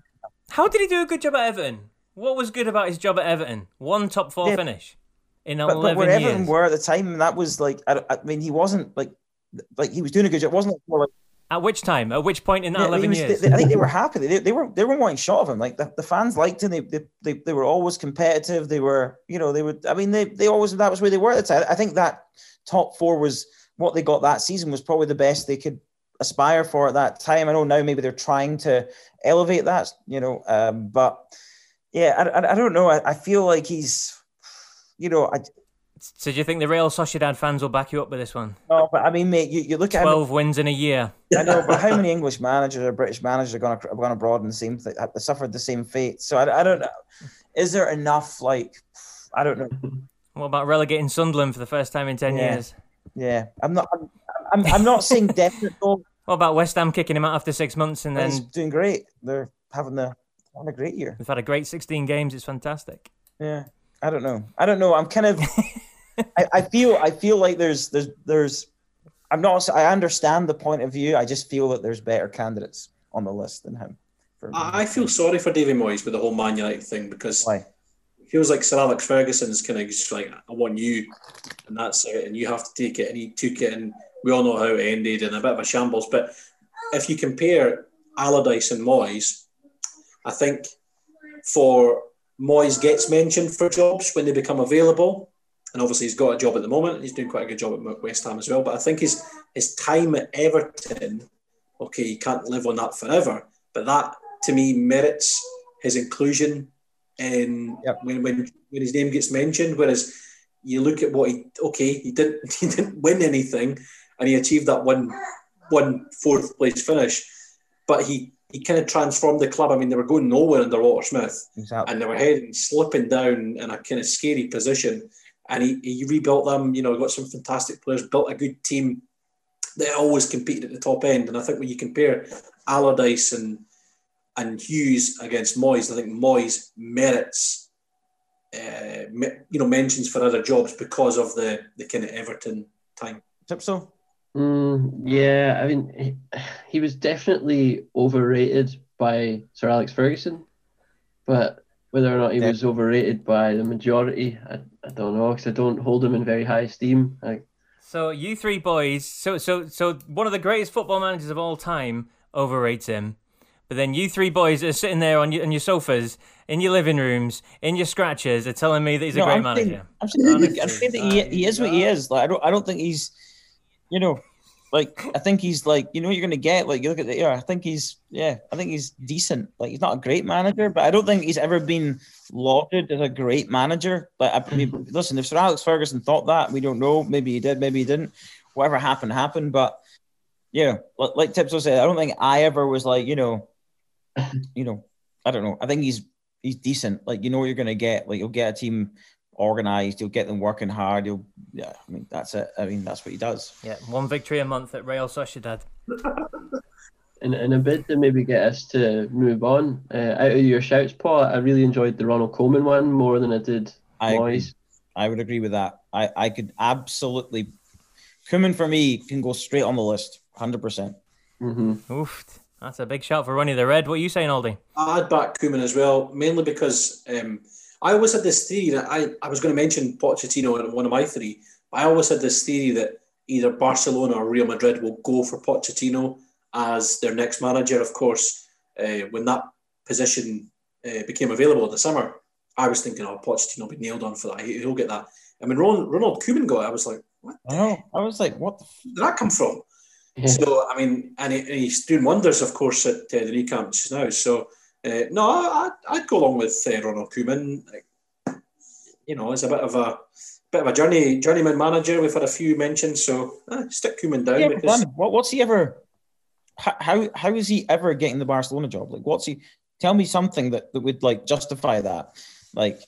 How did he do a good job at Everton? What was good about his job at Everton? One top four Yeah. finish in but, but eleven where years. Everton were at the time, that was like I, I mean, he wasn't like like he was doing a good job. It wasn't like, more like At which time? At which point in that Yeah, eleven was- years? they- I think they were happy. They, they were they were wanting shot of him. Like the, the fans liked him. They, they they they were always competitive. They were you know they would. I mean they they always that was where they were at the time. I think that top four was what they got that season was probably the best they could aspire for at that time. I know now maybe they're trying to elevate that. You know, um, but yeah, I, I, I don't know. I, I feel like he's you know I So do you think the Real Sociedad fans will back you up with this one? No, but I mean, mate, you, you look at many- Twelve wins in a year. I know, but how many English managers or British managers are going to have gone abroad and the same thing, suffered the same fate? So I, I don't know. Is there enough? Like, I don't know. What about relegating Sunderland for the first time in ten Yeah. years? Yeah, I'm not. I'm, I'm, I'm not saying definite goal. What about West Ham kicking him out after six months and He's then doing great. They're having a having a great year. we've had a great sixteen games? It's fantastic. Yeah, I don't know. I don't know. I'm kind of. I, I feel. I feel like there's there's there's. I'm not. I understand the point of view. I just feel that there's better candidates on the list than him. For. I I feel sorry for Davy Moyes with the whole Man United thing because Why? it feels like Sir Alex Ferguson's kind of just like, I want you, and that's it, and you have to take it, and he took it, and we all know how it ended, and a bit of a shambles. But if you compare Allardyce and Moyes, I think for Moyes gets mentioned for jobs when they become available, and obviously he's got a job at the moment. He's doing quite a good job at West Ham as well. But I think his his time at Everton, okay, he can't live on that forever, but that to me merits his inclusion in Yep. when, when when his name gets mentioned. Whereas you look at what he okay, he didn't (laughs) he didn't win anything, and he achieved that one one fourth place finish, but he he kind of transformed the club. I mean, they were going nowhere under Walter Smith Exactly. and they were heading slipping down in a kind of scary position. And he, he rebuilt them, you know, got some fantastic players, built a good team that always competed at the top end. And I think when you compare Allardyce and and Hughes against Moyes, I think Moyes merits uh, me- you know mentions for other jobs because of the the kind of Everton time. Tip so. Mm, yeah, I mean, he, he was definitely overrated by Sir Alex Ferguson, but whether or not he Yeah. was overrated by the majority, I, I don't know because I don't hold him in very high esteem. I, So you three boys, so so so one of the greatest football managers of all time overrates him, but then you three boys are sitting there on your on your sofas in your living rooms in your scratchers are telling me that he's a great I'm manager. saying, I'm saying, that- I'm saying that he, he is what he is. Like I don't I don't think he's, you know, like I think he's like you know what you're gonna get. Like you look at the yeah, I think he's yeah, I think he's decent. Like he's not a great manager, but I don't think he's ever been lauded as a great manager. Like I mean, hmm. listen, if Sir Alex Ferguson thought that, we don't know. Maybe he did, maybe he didn't. Whatever happened, happened. But yeah, like, like Tipso said, I don't think I ever was like you know, (laughs) you know, I don't know. I think he's he's decent. Like you know what you're gonna get. Like you'll get a team organized. You'll get them working hard. You'll yeah. I mean that's it. I mean that's what he does. Yeah, one victory a month at Real Sociedad. (laughs) in, in a bid to maybe get us to move on, uh, out of your shouts, Paul, I really enjoyed the Ronald Koeman one more than I did I. Moyes. I would agree with that. I I could absolutely. Koeman for me can go straight on the list, hundred percent. hmm Oof, that's a big shout for Ronnie the Red. What are you saying, Aldi? I'd back Koeman as well, mainly because um, I always had this theory that I, I was going to mention Pochettino in one of my three. But I always had this theory that either Barcelona or Real Madrid will go for Pochettino as their next manager. Of course, uh, when that position uh, became available in the summer, I was thinking, oh, Pochettino will be nailed on for that. He- He'll get that. And when Ron, Ronald Koeman got it, I was like, what I know. I was like, what the. F- did that come from? Yeah. So I mean, and, he, and he's doing wonders, of course, at uh, the new camps now. So uh, no, I, I'd, I'd go along with uh, Ronald Koeman. Like, you know, it's a bit of a bit of a journey journeyman manager. We've had a few mentions, so uh, stick Koeman down Yeah, because. What, what's he ever? How, how how is he ever getting the Barcelona job? Like, what's he? Tell me something that, that would like justify that. Like,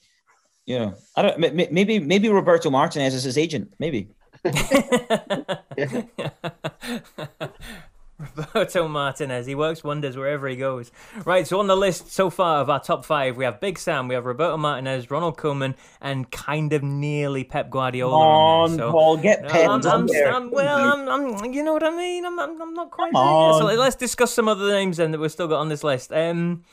you know, I don't. may- may- Maybe maybe Roberto Martinez is his agent. Maybe. (laughs) (laughs) Roberto Martinez. He works wonders wherever he goes. Right, so on the list so far of our top five, we have Big Sam, we have Roberto Martinez, Ronald Koeman, and kind of nearly Pep Guardiola. Come on. So, Paul, get pens I'm, I'm. I'm- well, I'm, I'm, you know what I mean. I'm, I'm, I'm not quite Come there. So let's discuss some other names then that we've still got on this list. Um,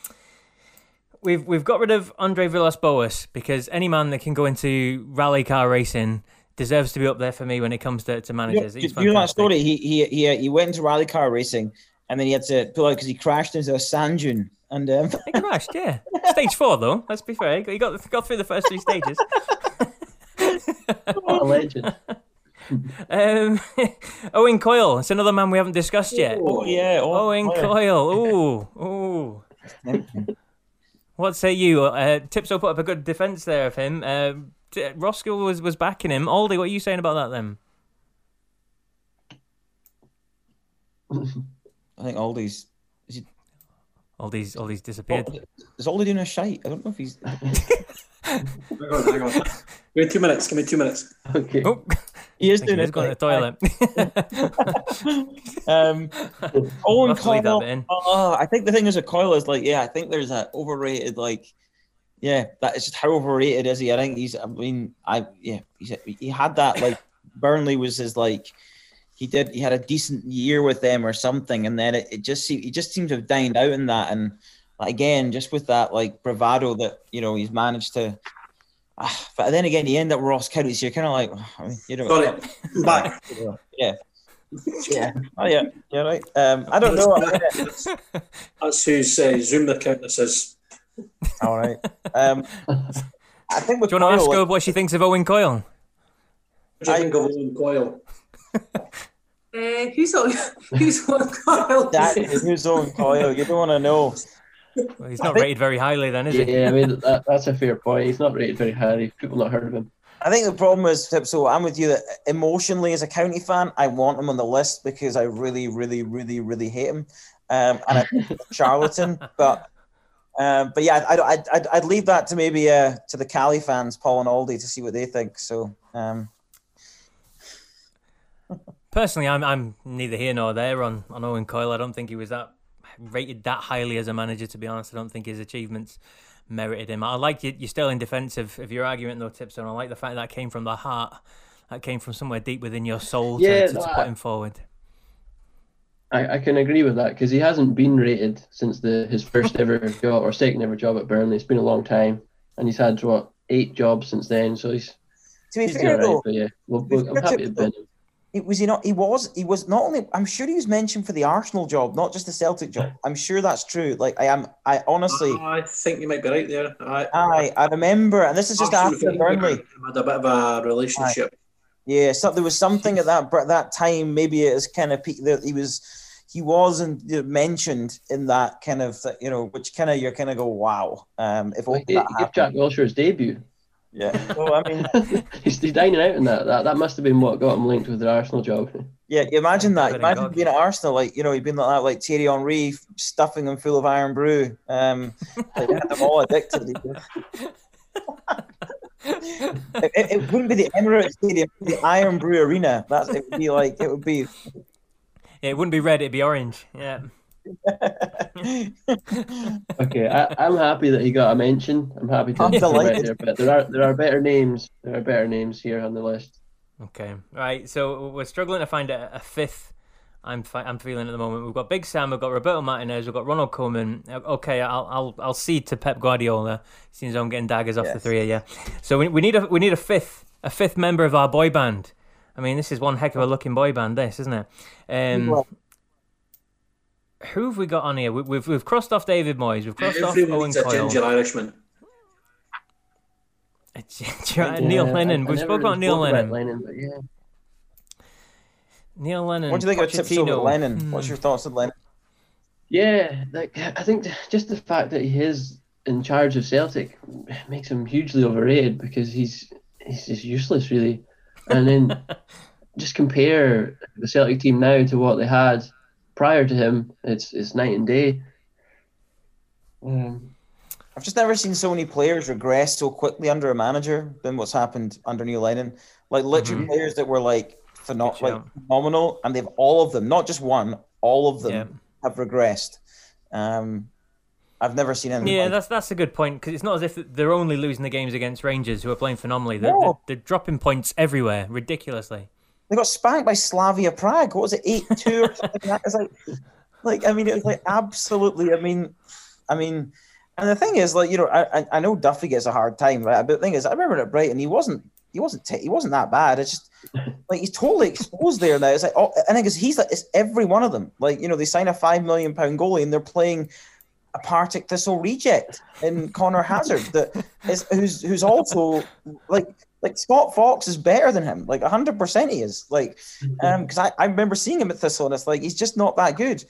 we've we've got rid of Andre Villas-Boas because any man that can go into rally car racing deserves to be up there for me when it comes to, to managers. do you know that fantastic. story? He he he he went into rally car racing, and then he had to pull out because he crashed into a sand dune. And um, He crashed, yeah. Stage four, though. Let's be fair. He got, got through the first three stages. What a legend. (laughs) Um, (laughs) Owen Coyle. It's another man we haven't discussed yet. oh yeah, oh, Owen oh, Coyle. (laughs) Ooh, ooh. What say you? Uh, Tipso put up a good defence there of him. Uh, uh, Roscoe was was backing him. Aldi, what are you saying about that then? (laughs) I think Aldi's. Is he, Aldi's Aldi's disappeared. Aldi, is Aldi doing a shite? I don't know if he's. (laughs) Hang on, hang on. Give me two minutes. Give me two minutes. Okay. Oh, He is he's doing a going to the toilet. (laughs) Um, We'll Owen have to leave that Coyle. Oh, I think the thing is a Coyle is like, yeah, I think there's a overrated like, yeah, that is just how overrated is he? I think he's. I mean, I yeah, he's, he had that like Burnley was his like. He did. He had a decent year with them or something, and then it, it just seemed he just seemed to have dined out in that. And again, just with that like bravado that you know he's managed to. Ah, but then again, you end up with Ross County, so you're kind of like, I mean, you know, Sorry, (laughs) back. yeah, yeah, oh yeah, yeah, right. Um, I don't know. That's, that's whose uh, Zoom account this is. All right. Um, I think with Do you want to ask her what she thinks of Owen Coyle? What do you think of Owen Coyle? (laughs) Uh, who's on? Who's on Kyle? that is who's Owen Coyle. You don't want to know. Well, he's not rated very highly, then, is he? Yeah, I mean that, that's a fair point. He's not rated very highly. People not heard of him. I think the problem is, so I'm with you that emotionally, as a county fan, I want him on the list because I really, really, really, really hate him, um, and I think a (laughs) charlatan. But, um, but yeah, I'd, I'd, I'd, I'd leave that to maybe uh, to the Caley fans, Paul and Aldi, to see what they think. So, um, (laughs) Personally, I'm I'm neither here nor there on, on Owen Coyle. I don't think he was that rated that highly as a manager. To be honest, I don't think his achievements merited him. I like you. You're still in defence of, of your argument, though, Tipson. I like the fact that came from the heart. That came from somewhere deep within your soul to, Yeah, to, to no, put him forward. I, I can agree with that because he hasn't been rated since the his first (laughs) ever job or second ever job at Burnley. It's been a long time, and he's had what eight jobs since then. So he's to be he's fair doing though, alright. But yeah, well, be well, I'm happy to- to bin him. It was he not? He was. He was not only. I'm sure he was mentioned for the Arsenal job, not just the Celtic job. I'm sure that's true. Like I am. I honestly. Ah, I think you might be right there. I, I I remember, and this is just after think Burnley. had a bit of a relationship. Yeah, so there was something at that at that time. Maybe it was kind of pe- that he was he wasn't mentioned in that kind of you know, which kind of you're kind of go wow. Um, if Well, only he, that he Jack happened. Wilshere his debut. Yeah. Well, I mean, (laughs) he's, he's dining out in that. That that must have been what got him linked with the Arsenal job. yeah. You imagine that. Imagine being at Arsenal, like you know, you've been like that, like Thierry Henry stuffing them full of Irn-Bru. Um, like, they had them all addicted. (laughs) it, it, it wouldn't be the Emirates Stadium, the Irn-Bru Arena. That's it would be like it would be. Yeah, it wouldn't be red; it'd be orange. Yeah. (laughs) Okay, I, I'm happy that he got a mention. I'm happy to I'm to come delighted. there, but there are there are better names. There are better names here on the list. Okay, right. So we're struggling to find a, a fifth. I'm fi- I'm feeling at the moment. We've got Big Sam, we've got Roberto Martinez, we've got Ronald Koeman. Okay, I'll I'll I'll cede to Pep Guardiola. Seems I'm getting daggers off the three of you. So we, we need a we need a fifth a fifth member of our boy band. I mean, this is one heck of a looking boy band, this isn't it? Um, Well, who have we got on here? We, we've we've crossed off David Moyes. We've crossed off Everyone Owen needs a Coyle. ginger Irishman. Neil Yeah, Lennon. I- I We've never spoken about Neil spoke Lennon. Lennon, but yeah. Neil Lennon. what do you think of tips over Lennon? Hmm. What's your thoughts on Lennon? Yeah, like I think just the fact that he is in charge of Celtic makes him hugely overrated because he's he's just useless really. And then (laughs) just compare the Celtic team now to what they had prior to him. It's it's night and day. Um, I've just never seen so many players regress so quickly under a manager than what's happened under Neil Lennon. Like literally Mhm. players that were like, pheno- like phenomenal, and they've all of them, not just one, all of them Yeah. have regressed. Um, I've never seen anything. Yeah, like that's that's a good point because it's not as if they're only losing the games against Rangers, who are playing phenomenally. They're, No. they're, they're dropping points everywhere, ridiculously. They got spanked by Slavia Prague. What was it, eight two or something? like that? It's like, like I mean, it was like absolutely. I mean, I mean, and the thing is, like you know, I I- I know Duffy gets a hard time, right? But the thing is, I remember at Brighton, he wasn't he wasn't t- he wasn't that bad. It's just like he's totally exposed there now. It's like oh, I think it's, he's like it's every one of them. Like you know, they sign a five million pound goalie and they're playing a Partick Thistle reject in Conor Hazard that is who's who's also like like Scott Fox is better than him. Like hundred percent he is. Like um because I, I remember seeing him at Thistle and it's like he's just not that good.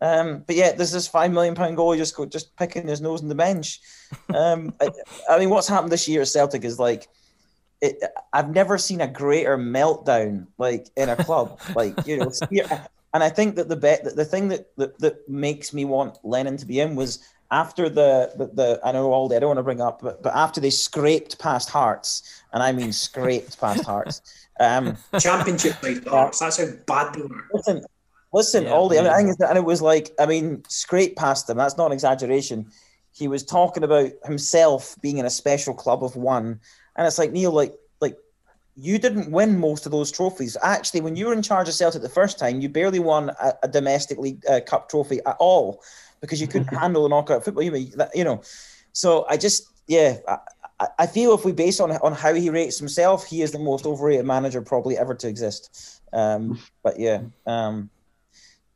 Um but yeah, there's this five million pound goalie just go just picking his nose in the bench. Um I, I mean what's happened this year at Celtic is like it, I've never seen a greater meltdown like in a club. like you know, (laughs) and I think that the bet the thing that, that that makes me want Lennon to be in was after the, the, the I know all I don't want to bring up, but, but after they scraped past Hearts, and I mean scraped past Hearts. (laughs) Um, Championship played Hearts. That's how bad they were. Listen, listen, yeah, Aldi. Yeah. I mean, and it was like, I mean, scraped past them. That's not an exaggeration. He was talking about himself being in a special club of one, and it's like Neil, like, like you didn't win most of those trophies. Actually, when you were in charge of Celtic the first time, you barely won a, a domestic league uh, cup trophy at all because you couldn't (laughs) handle a knockout football. You you know, so I just yeah. I, I feel if we base on on how he rates himself, he is the most overrated manager probably ever to exist. Um, but yeah, um,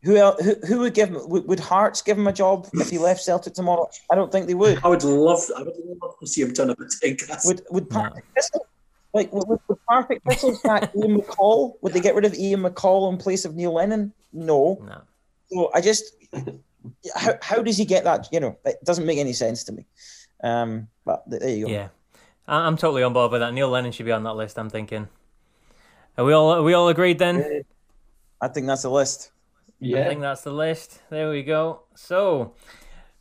who else, who, who would give him? Would, would Hearts give him a job if he left Celtic tomorrow? I don't think they would. I would love. I would love to see him turn up a take. Would would Partick Thistle, like would, would Partick Thistle sack Ian McCall? Would they get rid of Ian McCall in place of Neil Lennon? No. No. So I just how, how does he get that? You know, it doesn't make any sense to me. Um, but there you go. Yeah, I'm totally on board with that. Neil Lennon should be on that list. I'm thinking. Are we all are we all agreed then? I think that's a list. Yeah, I think that's the list. There we go. So,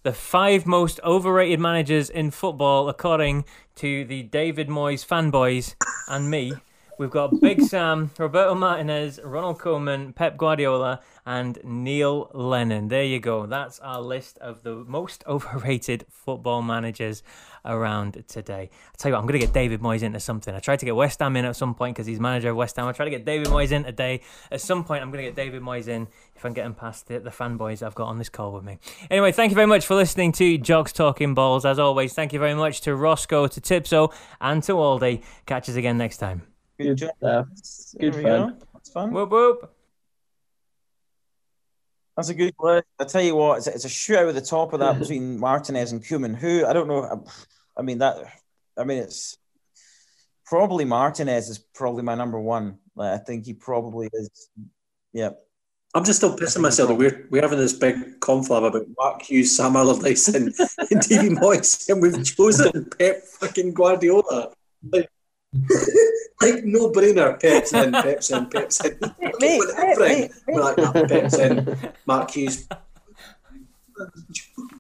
the five most overrated managers in football, according to the David Moyes fanboys and me. We've got Big Sam, Roberto Martinez, Ronald Koeman, Pep Guardiola, and Neil Lennon. There you go. That's our list of the most (laughs) overrated football managers around today. I tell you what, I'm going to get David Moyes into something. I tried to get West Ham in at some point because he's manager of West Ham. I tried to get David Moyes in today. At some point, I'm going to get David Moyes in if I'm getting past the, the fanboys I've got on this call with me. Anyway, thank you very much for listening to Jogs Talking Balls. As always, thank you very much to Roscoe, to Tipso, and to Aldi. Catch us again next time. Good job. Good fun. It's fun. Whoop whoop. That's a good play. I tell you what, it's a, it's a shootout at the top of that (laughs) between Martinez and Koeman. Who I don't know. I mean that. I mean it's probably Martinez is probably my number one. I think he probably is. Yeah. I'm just still pissing myself that we're we're having this big conflab about Mark Hughes, Sam Allardyce, and, (laughs) and Davy Moyes, and we've chosen Pep fucking Guardiola. Like, (laughs) like no brainer. Peps in, Peps in, Peps in. Mate, mate, mate, mate. Like, Peps in, Mark Hughes, (laughs)